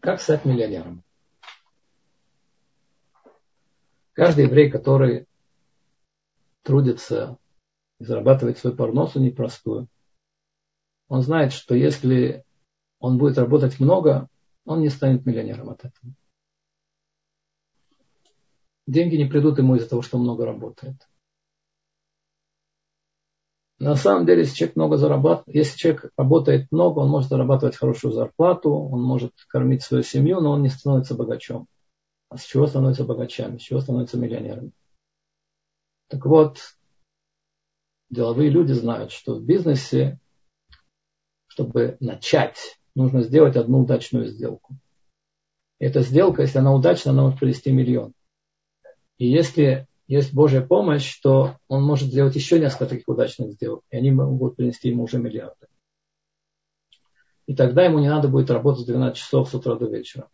Speaker 1: Как стать миллионером? Каждый еврей, который трудится и зарабатывает свой парнос, он непростой. Он знает, что если он будет работать много, он не станет миллионером от этого. Деньги не придут ему из-за того, что много работает. На самом деле, если человек много зарабатывает, если человек работает много, он может зарабатывать хорошую зарплату, он может кормить свою семью, но он не становится богачом. А с чего становится богачами? С чего становятся миллионерами? Так вот, деловые люди знают, что в бизнесе, чтобы начать, нужно сделать одну удачную сделку. Эта сделка, если она удачна, она может принести миллион. И если есть Божья помощь, то он может сделать еще несколько таких удачных сделок, и они могут принести ему уже миллиарды. И тогда ему не надо будет работать 12 часов с утра до вечера.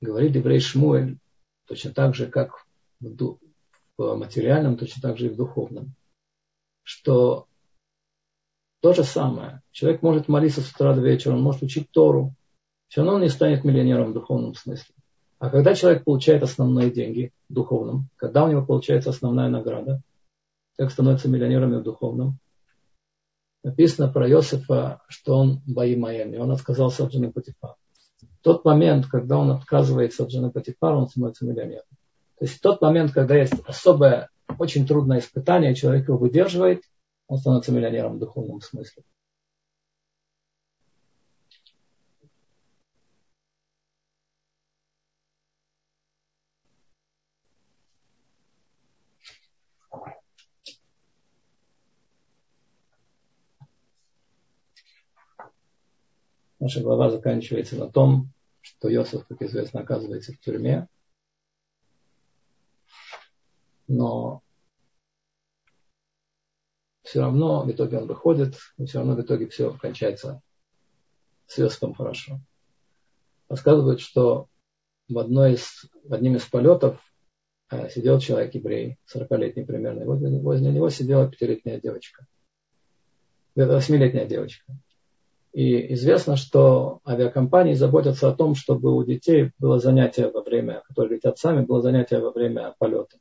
Speaker 1: Говорит еврей Шмуэль, точно так же, как в, в материальном, точно так же и в духовном, что то же самое. Человек может молиться с утра до вечера, он может учить Тору, все равно он не станет миллионером в духовном смысле. А когда человек получает основные деньги в духовном, когда у него получается основная награда, человек становится миллионером в духовном, написано про Иосифа, что он бои Майами, он отказался от жены Патифара. В тот момент, когда он отказывается от жены Патифара, он становится миллионером. То есть в тот момент, когда есть особое, очень трудное испытание, человек его выдерживает, он становится миллионером в духовном смысле. Наша глава заканчивается на том, что Йосиф, как известно, оказывается в тюрьме. Но все равно в итоге он выходит, и все равно в итоге все кончается с Йосифом хорошо. Рассказывают, что в, одной из, в одним из полетов э, сидел человек еврей, 40-летний примерно, и возле, возле него сидела пятилетняя девочка, восьмилетняя девочка. И известно, что авиакомпании заботятся о том, чтобы у детей было занятие во время, которые летят сами, было занятие во время полета.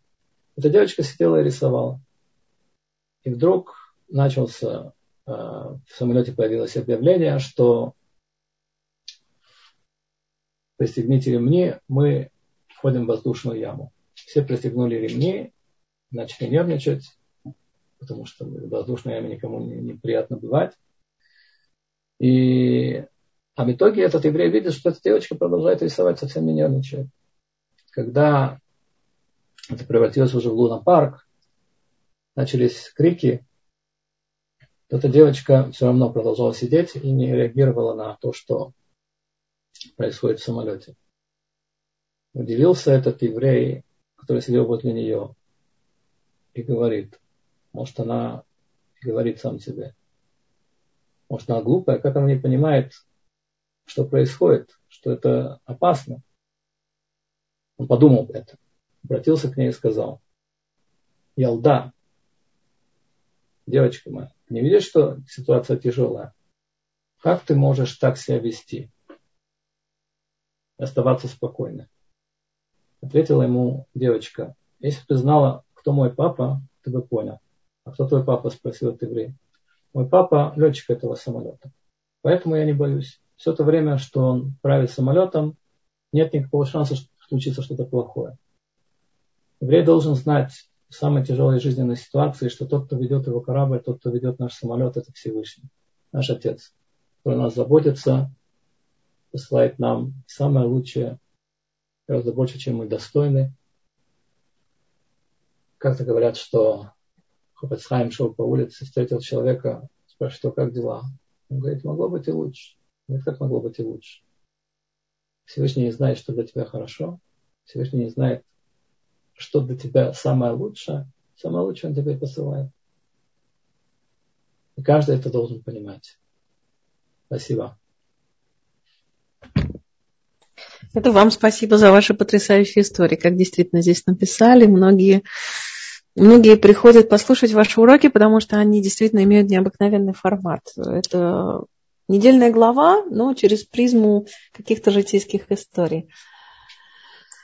Speaker 1: Эта девочка сидела и рисовала. И вдруг начался, э, в самолете появилось объявление, что пристегните ремни, мы входим в воздушную яму. Все пристегнули ремни, начали нервничать, потому что в воздушной яме никому не, неприятно бывать. И а в итоге этот еврей видит, что эта девочка продолжает рисовать, совсем нервничает. Когда это превратилось уже в лунопарк, начались крики, эта девочка все равно продолжала сидеть и не реагировала на то, что происходит в самолете. Удивился этот еврей, который сидел возле нее, и говорит, может она говорит сам себе, может она глупая, как она не понимает, что происходит, что это опасно. Он подумал это обратился к ней и сказал, Ялда, девочка моя, не видишь, что ситуация тяжелая? Как ты можешь так себя вести? Оставаться спокойной. Ответила ему девочка, если бы ты знала, кто мой папа, ты бы понял. А кто твой папа? Спросил этот еврей. Мой папа летчик этого самолета. Поэтому я не боюсь. Все то время, что он правит самолетом, нет никакого шанса, что случится что-то плохое. Еврей должен знать в самой тяжелой жизненной ситуации, что тот, кто ведет его корабль, тот, кто ведет наш самолет, это Всевышний, наш Отец, который нас заботится, посылает нам самое лучшее, гораздо больше, чем мы достойны. Как-то говорят, что Хопецхайм шел по улице, встретил человека, спрашивает, как дела? Он говорит, могло быть и лучше. Говорит, как могло быть и лучше? Всевышний не знает, что для тебя хорошо. Всевышний не знает, что для тебя самое лучшее, самое лучшее он тебе посылает. И каждый это должен понимать. Спасибо.
Speaker 2: Это вам спасибо за ваши потрясающие истории. Как действительно здесь написали, многие, многие приходят послушать ваши уроки, потому что они действительно имеют необыкновенный формат. Это недельная глава, но через призму каких-то житейских историй.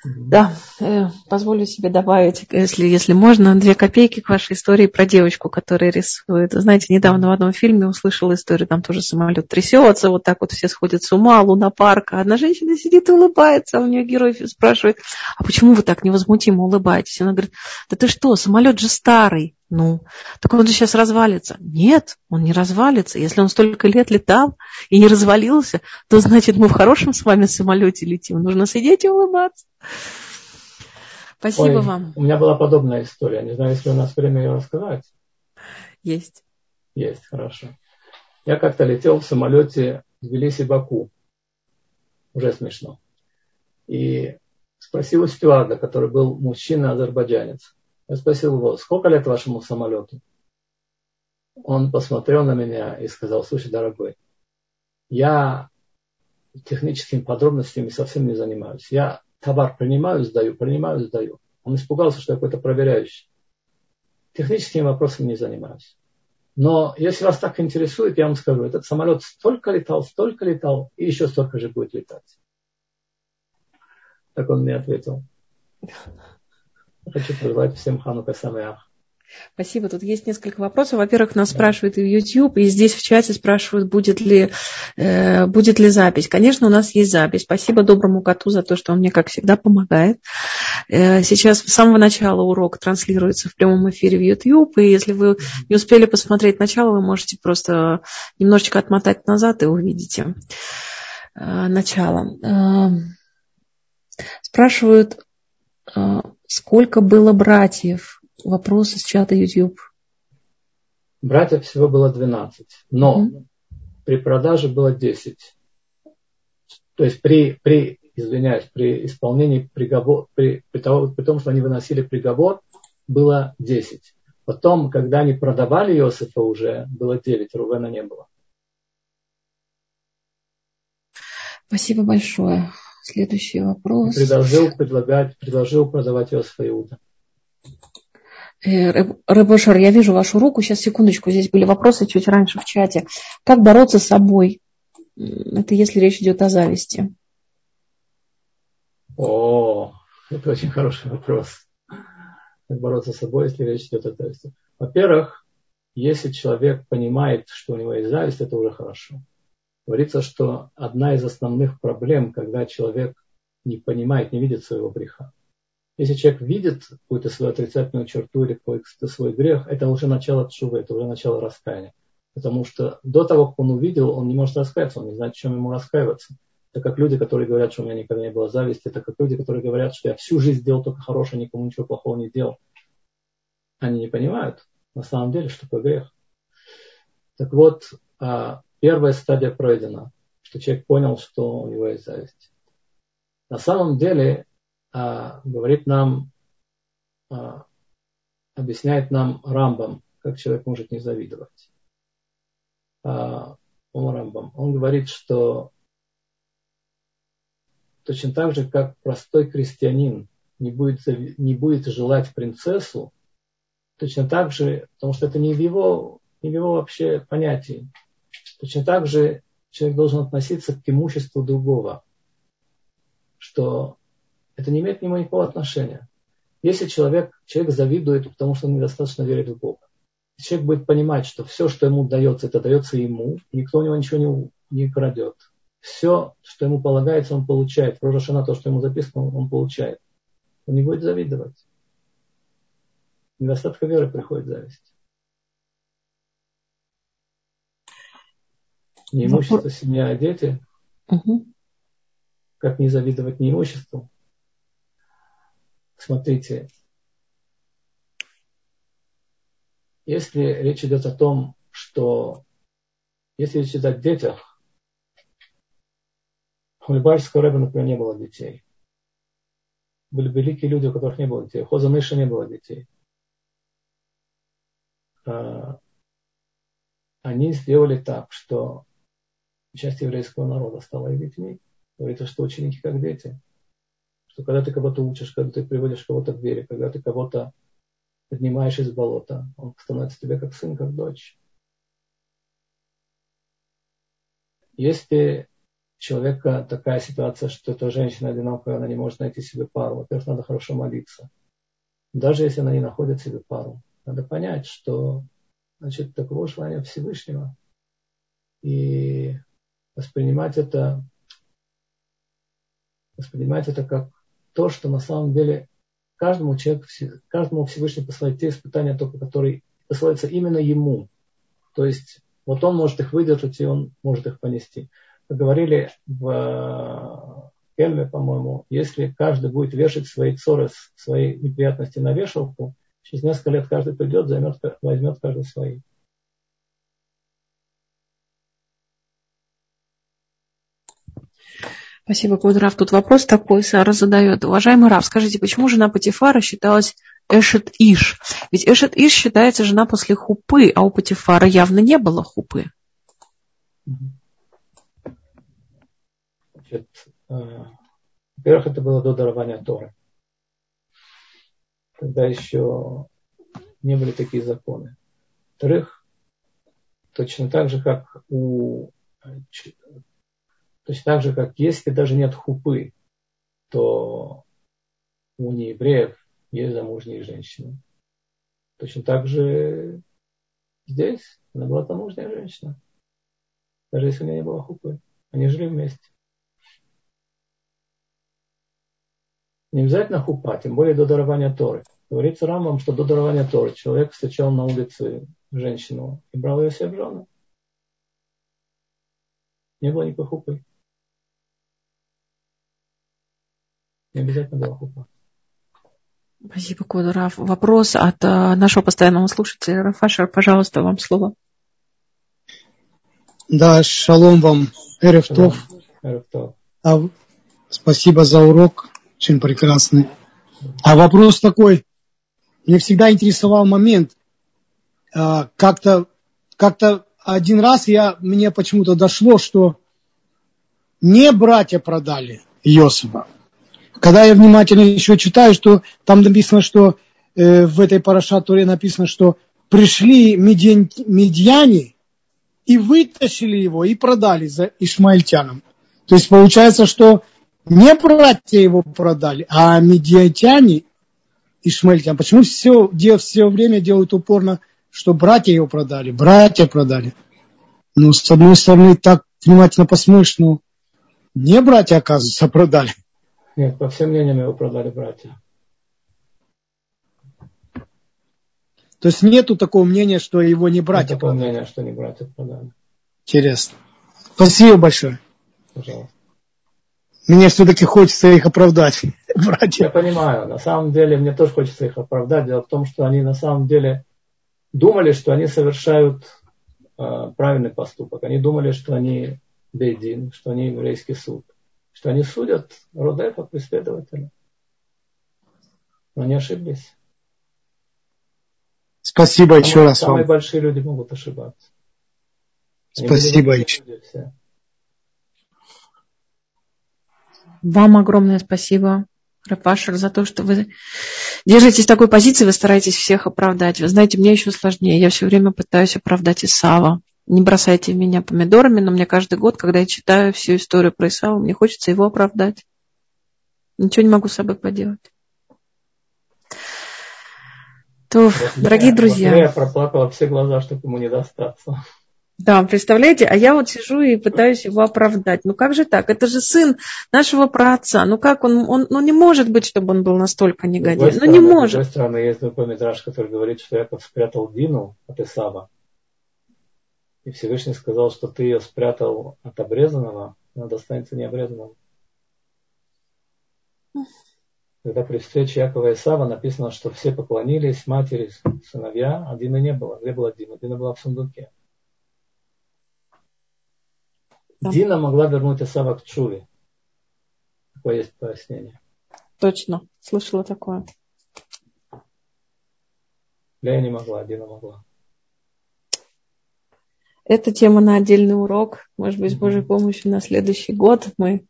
Speaker 2: Да, э, позволю себе добавить, если, если можно, две копейки к вашей истории про девочку, которая рисует. Знаете, недавно в одном фильме услышала историю, там тоже самолет трясется, вот так вот все сходят с ума, луна парка. Одна женщина сидит и улыбается, а у нее герой спрашивает, а почему вы так невозмутимо улыбаетесь? Она говорит, да ты что, самолет же старый. Ну, так он же сейчас развалится. Нет, он не развалится. Если он столько лет летал и не развалился, то значит мы в хорошем с вами самолете летим. Нужно сидеть и улыбаться. Спасибо
Speaker 1: Ой,
Speaker 2: вам.
Speaker 1: У меня была подобная история. Не знаю, если у нас время ее рассказать.
Speaker 2: Есть.
Speaker 1: Есть, хорошо. Я как-то летел в самолете в Тбилиси-Баку. Уже смешно. И спросил у стюарда, который был мужчина-азербайджанец. Я спросил его, сколько лет вашему самолету? Он посмотрел на меня и сказал, слушай, дорогой, я техническими подробностями совсем не занимаюсь. Я товар принимаю, сдаю, принимаю, сдаю. Он испугался, что я какой-то проверяющий. Техническими вопросами не занимаюсь. Но если вас так интересует, я вам скажу, этот самолет столько летал, столько летал, и еще столько же будет летать. Так он мне ответил. Хочу пожелать всем Ханука Самеах.
Speaker 2: Спасибо. Тут есть несколько вопросов. Во-первых, нас спрашивают и в YouTube, и здесь в чате спрашивают, будет ли, э, будет ли запись. Конечно, у нас есть запись. Спасибо доброму коту за то, что он мне, как всегда, помогает. Э, сейчас с самого начала урок транслируется в прямом эфире в YouTube, и если вы не успели посмотреть начало, вы можете просто немножечко отмотать назад и увидите э, начало. Э, спрашивают, э, Сколько было братьев? Вопрос из чата YouTube.
Speaker 1: Братьев всего было 12, но mm-hmm. при продаже было 10. То есть при, при извиняюсь, при исполнении приговора, при, при, того, при том, что они выносили приговор, было 10. Потом, когда они продавали Иосифа уже, было 9, Рувена не было.
Speaker 2: Спасибо большое. Следующий вопрос.
Speaker 1: Предложил предлагать, предложил продавать Иосифа Иуда.
Speaker 2: Рыбошер, я вижу вашу руку. Сейчас, секундочку, здесь были вопросы чуть раньше в чате. Как бороться с собой? Это если речь идет о зависти.
Speaker 1: О, это очень хороший вопрос. Как бороться с собой, если речь идет о зависти? Во-первых, если человек понимает, что у него есть зависть, это уже хорошо. Говорится, что одна из основных проблем, когда человек не понимает, не видит своего греха. Если человек видит какую-то свою отрицательную черту или какой-то свой грех, это уже начало чувы, это уже начало раскаяния. Потому что до того, как он увидел, он не может раскаяться, он не знает, чем ему раскаиваться. Это как люди, которые говорят, что у меня никогда не было зависти. Это как люди, которые говорят, что я всю жизнь сделал только хорошее, никому ничего плохого не делал. Они не понимают на самом деле, что такое грех. Так вот, а, первая стадия пройдена, что человек понял, что у него есть зависть. На самом деле, а, говорит нам, а, объясняет нам Рамбам, как человек может не завидовать. Он Рамбам. Он говорит, что точно так же, как простой крестьянин не будет, не будет желать принцессу, точно так же, потому что это не в его, не в его вообще понятии, точно так же человек должен относиться к имуществу другого, что это не имеет к нему никакого отношения. Если человек, человек завидует, потому что он недостаточно верит в Бога, человек будет понимать, что все, что ему дается, это дается ему, никто у него ничего не, не крадет, все, что ему полагается, он получает. В то, что ему записано, он получает. Он не будет завидовать. Недостатка веры приходит зависть. Не имущество, семья, дети. Угу. Как не завидовать неимуществу? Смотрите, если речь идет о том, что если речь идет о детях, у Любавичского рэба, например, не было детей. Были великие люди, у которых не было детей. У Хоза Мыша не было детей. А, они сделали так, что часть еврейского народа стала и детьми. Говорится, что ученики как дети. Что когда ты кого-то учишь, когда ты приводишь кого-то к вере, когда ты кого-то поднимаешь из болота, он становится тебе как сын, как дочь. Если человека такая ситуация, что эта женщина одинокая, она не может найти себе пару. Во-первых, надо хорошо молиться. Даже если она не находит себе пару, надо понять, что значит, таково желание Всевышнего. И воспринимать это, воспринимать это как то, что на самом деле каждому человеку, каждому Всевышний посылает те испытания, только которые посылаются именно ему. То есть вот он может их выдержать, и он может их понести говорили в Кельме, по-моему, если каждый будет вешать свои ссоры, свои неприятности на вешалку, через несколько лет каждый придет, займет, возьмет каждый свои.
Speaker 2: Спасибо, Кудрав. Тут вопрос такой Сара задает. Уважаемый Рав, скажите, почему жена Патифара считалась Эшет Иш? Ведь Эшет Иш считается жена после хупы, а у Патифара явно не было хупы.
Speaker 1: Значит, э, во-первых, это было до дарования Торы. Тогда еще не были такие законы. Во-вторых, точно так же, как у точно так же, как если даже нет хупы, то у неевреев есть замужние женщины. Точно так же здесь она была замужняя женщина. Даже если у нее не было хупы. Они жили вместе. Не обязательно хупа, тем более до дарования Торы. Говорится Рамбам, что до дарования Торы человек встречал на улице женщину и брал ее себе в жены. Не было никакой хупы. Не обязательно была хупа.
Speaker 2: Спасибо, Кодорав. Вопрос от э, нашего постоянного слушателя. Рафашер, пожалуйста, вам слово.
Speaker 3: Да, шалом вам, Эрефтов. Эрефтов. А, спасибо за урок очень прекрасный. А вопрос такой, мне всегда интересовал момент, а, как-то как один раз я, мне почему-то дошло, что не братья продали Иосифа. Когда я внимательно еще читаю, что там написано, что э, в этой парашатуре написано, что пришли медиан, медиане и вытащили его и продали за ишмаильтянам. То есть получается, что не братья его продали, а медиатяне ишмаильтян. Почему все, все время делают упорно, что братья его продали, братья продали. Ну, с одной стороны, так внимательно посмотришь, ну, не братья, оказывается, продали.
Speaker 1: Нет, по всем мнениям его продали братья.
Speaker 3: То есть нету такого мнения, что его не братья
Speaker 1: Нет такого продали. мнения, что не братья продали.
Speaker 3: Интересно. Спасибо большое.
Speaker 1: Пожалуйста.
Speaker 3: Мне все-таки хочется их оправдать, братья.
Speaker 1: Я понимаю. На самом деле, мне тоже хочется их оправдать. Дело в том, что они на самом деле думали, что они совершают э, правильный поступок. Они думали, что они бейдин, что они еврейский суд. Что они судят Родефа, преследователя. Но они ошиблись.
Speaker 3: Спасибо самые, еще раз
Speaker 1: Самые вам. большие люди могут ошибаться.
Speaker 3: Они Спасибо еще.
Speaker 2: Вам огромное спасибо, Рапашер, за то, что вы держитесь такой позиции, вы стараетесь всех оправдать. Вы знаете, мне еще сложнее. Я все время пытаюсь оправдать Исава. Не бросайте меня помидорами, но мне каждый год, когда я читаю всю историю про Исава, мне хочется его оправдать. Ничего не могу с собой поделать. То, вот дорогие я, друзья.
Speaker 1: Я проплакала все глаза, чтобы ему не достаться.
Speaker 2: Да, представляете, а я вот сижу и пытаюсь его оправдать. Ну как же так? Это же сын нашего праотца. Ну как он, он ну не может быть, чтобы он был настолько негодяй. Ну не может. С
Speaker 1: другой стороны, есть другой метраж, который говорит, что Яков спрятал Дину от Исава. И Всевышний сказал, что ты ее спрятал от обрезанного, она достанется необрезанному. Когда при встрече Якова и Сава написано, что все поклонились, матери, сыновья, а Дины не было. Где была Дина? Дина была в сундуке. Да. Дина могла вернуть Исава к Чуве. Такое есть пояснение.
Speaker 2: Точно, слышала такое.
Speaker 1: Я не могла, Дина могла.
Speaker 2: Это тема на отдельный урок. Может быть, с Божьей помощью на следующий год мы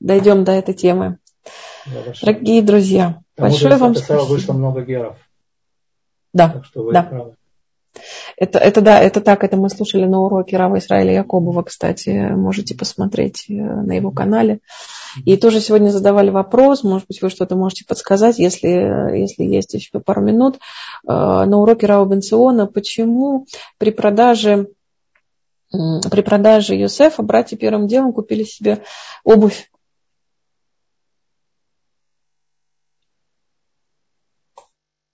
Speaker 2: дойдем до этой темы. Дорогие друзья, Тому большое вам спасибо.
Speaker 1: вышло много геров.
Speaker 2: Да, так что вы да. правы. Это, это да, это так, это мы слушали на уроке Рава Израиля Якобова, кстати, можете посмотреть э, на его канале. И тоже сегодня задавали вопрос, может быть, вы что-то можете подсказать, если, если есть еще пару минут, э, на уроке Рава Бенциона, почему при продаже при продаже Юсефа братья первым делом купили себе обувь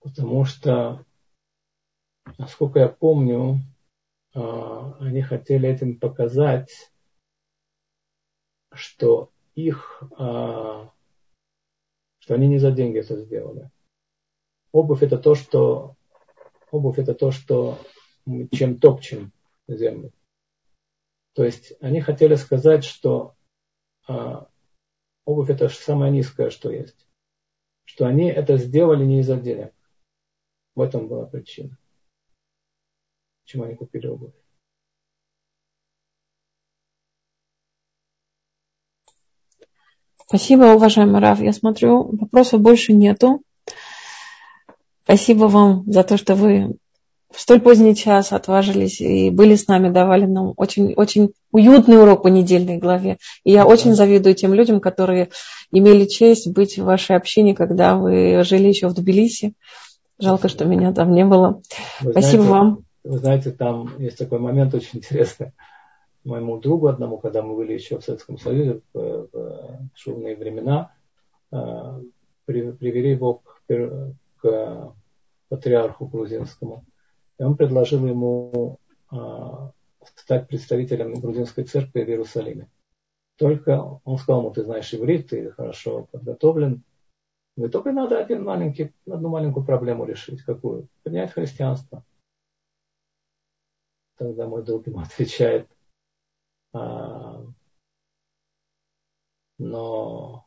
Speaker 1: потому что, насколько я помню, а, они хотели этим показать, что их, а, что они не за деньги это сделали. Обувь это то, что обувь это то, что чем топчем землю. То есть они хотели сказать, что а, обувь это самое низкое, что есть. Что они это сделали не из-за денег. В этом была причина. Почему они купили обувь.
Speaker 2: Спасибо, уважаемый Раф. Я смотрю, вопросов больше нету. Спасибо вам за то, что вы в столь поздний час отважились и были с нами, давали нам очень, очень уютный урок по недельной главе. И я да. очень завидую тем людям, которые имели честь быть в вашей общине, когда вы жили еще в Тбилиси. Жалко, что меня там не было. Вы Спасибо
Speaker 1: знаете,
Speaker 2: вам.
Speaker 1: Вы знаете, там есть такой момент очень интересный. Моему другу одному, когда мы были еще в Советском Союзе в, в шумные времена, э, привели его к, к патриарху грузинскому. Он предложил ему э, стать представителем грузинской церкви в Иерусалиме. Только он сказал ему, ты знаешь иврит, ты хорошо подготовлен, вы только надо один маленький, одну маленькую проблему решить. Какую? Принять христианство. Тогда мой друг ему отвечает, а, но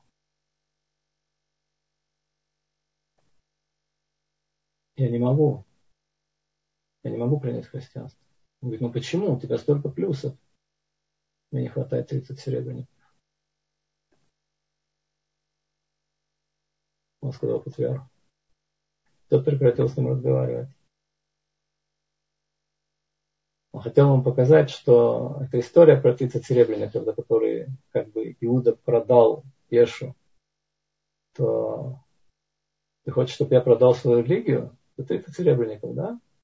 Speaker 1: я не могу. Я не могу принять христианство. Он говорит, ну почему? У тебя столько плюсов. Мне не хватает 30 серебряников. он сказал патриарх. Тот прекратил с ним разговаривать. Он хотел вам показать, что эта история про 30 серебряников, за которые как бы Иуда продал Ешу, то ты хочешь, чтобы я продал свою религию за 30 серебряников, да?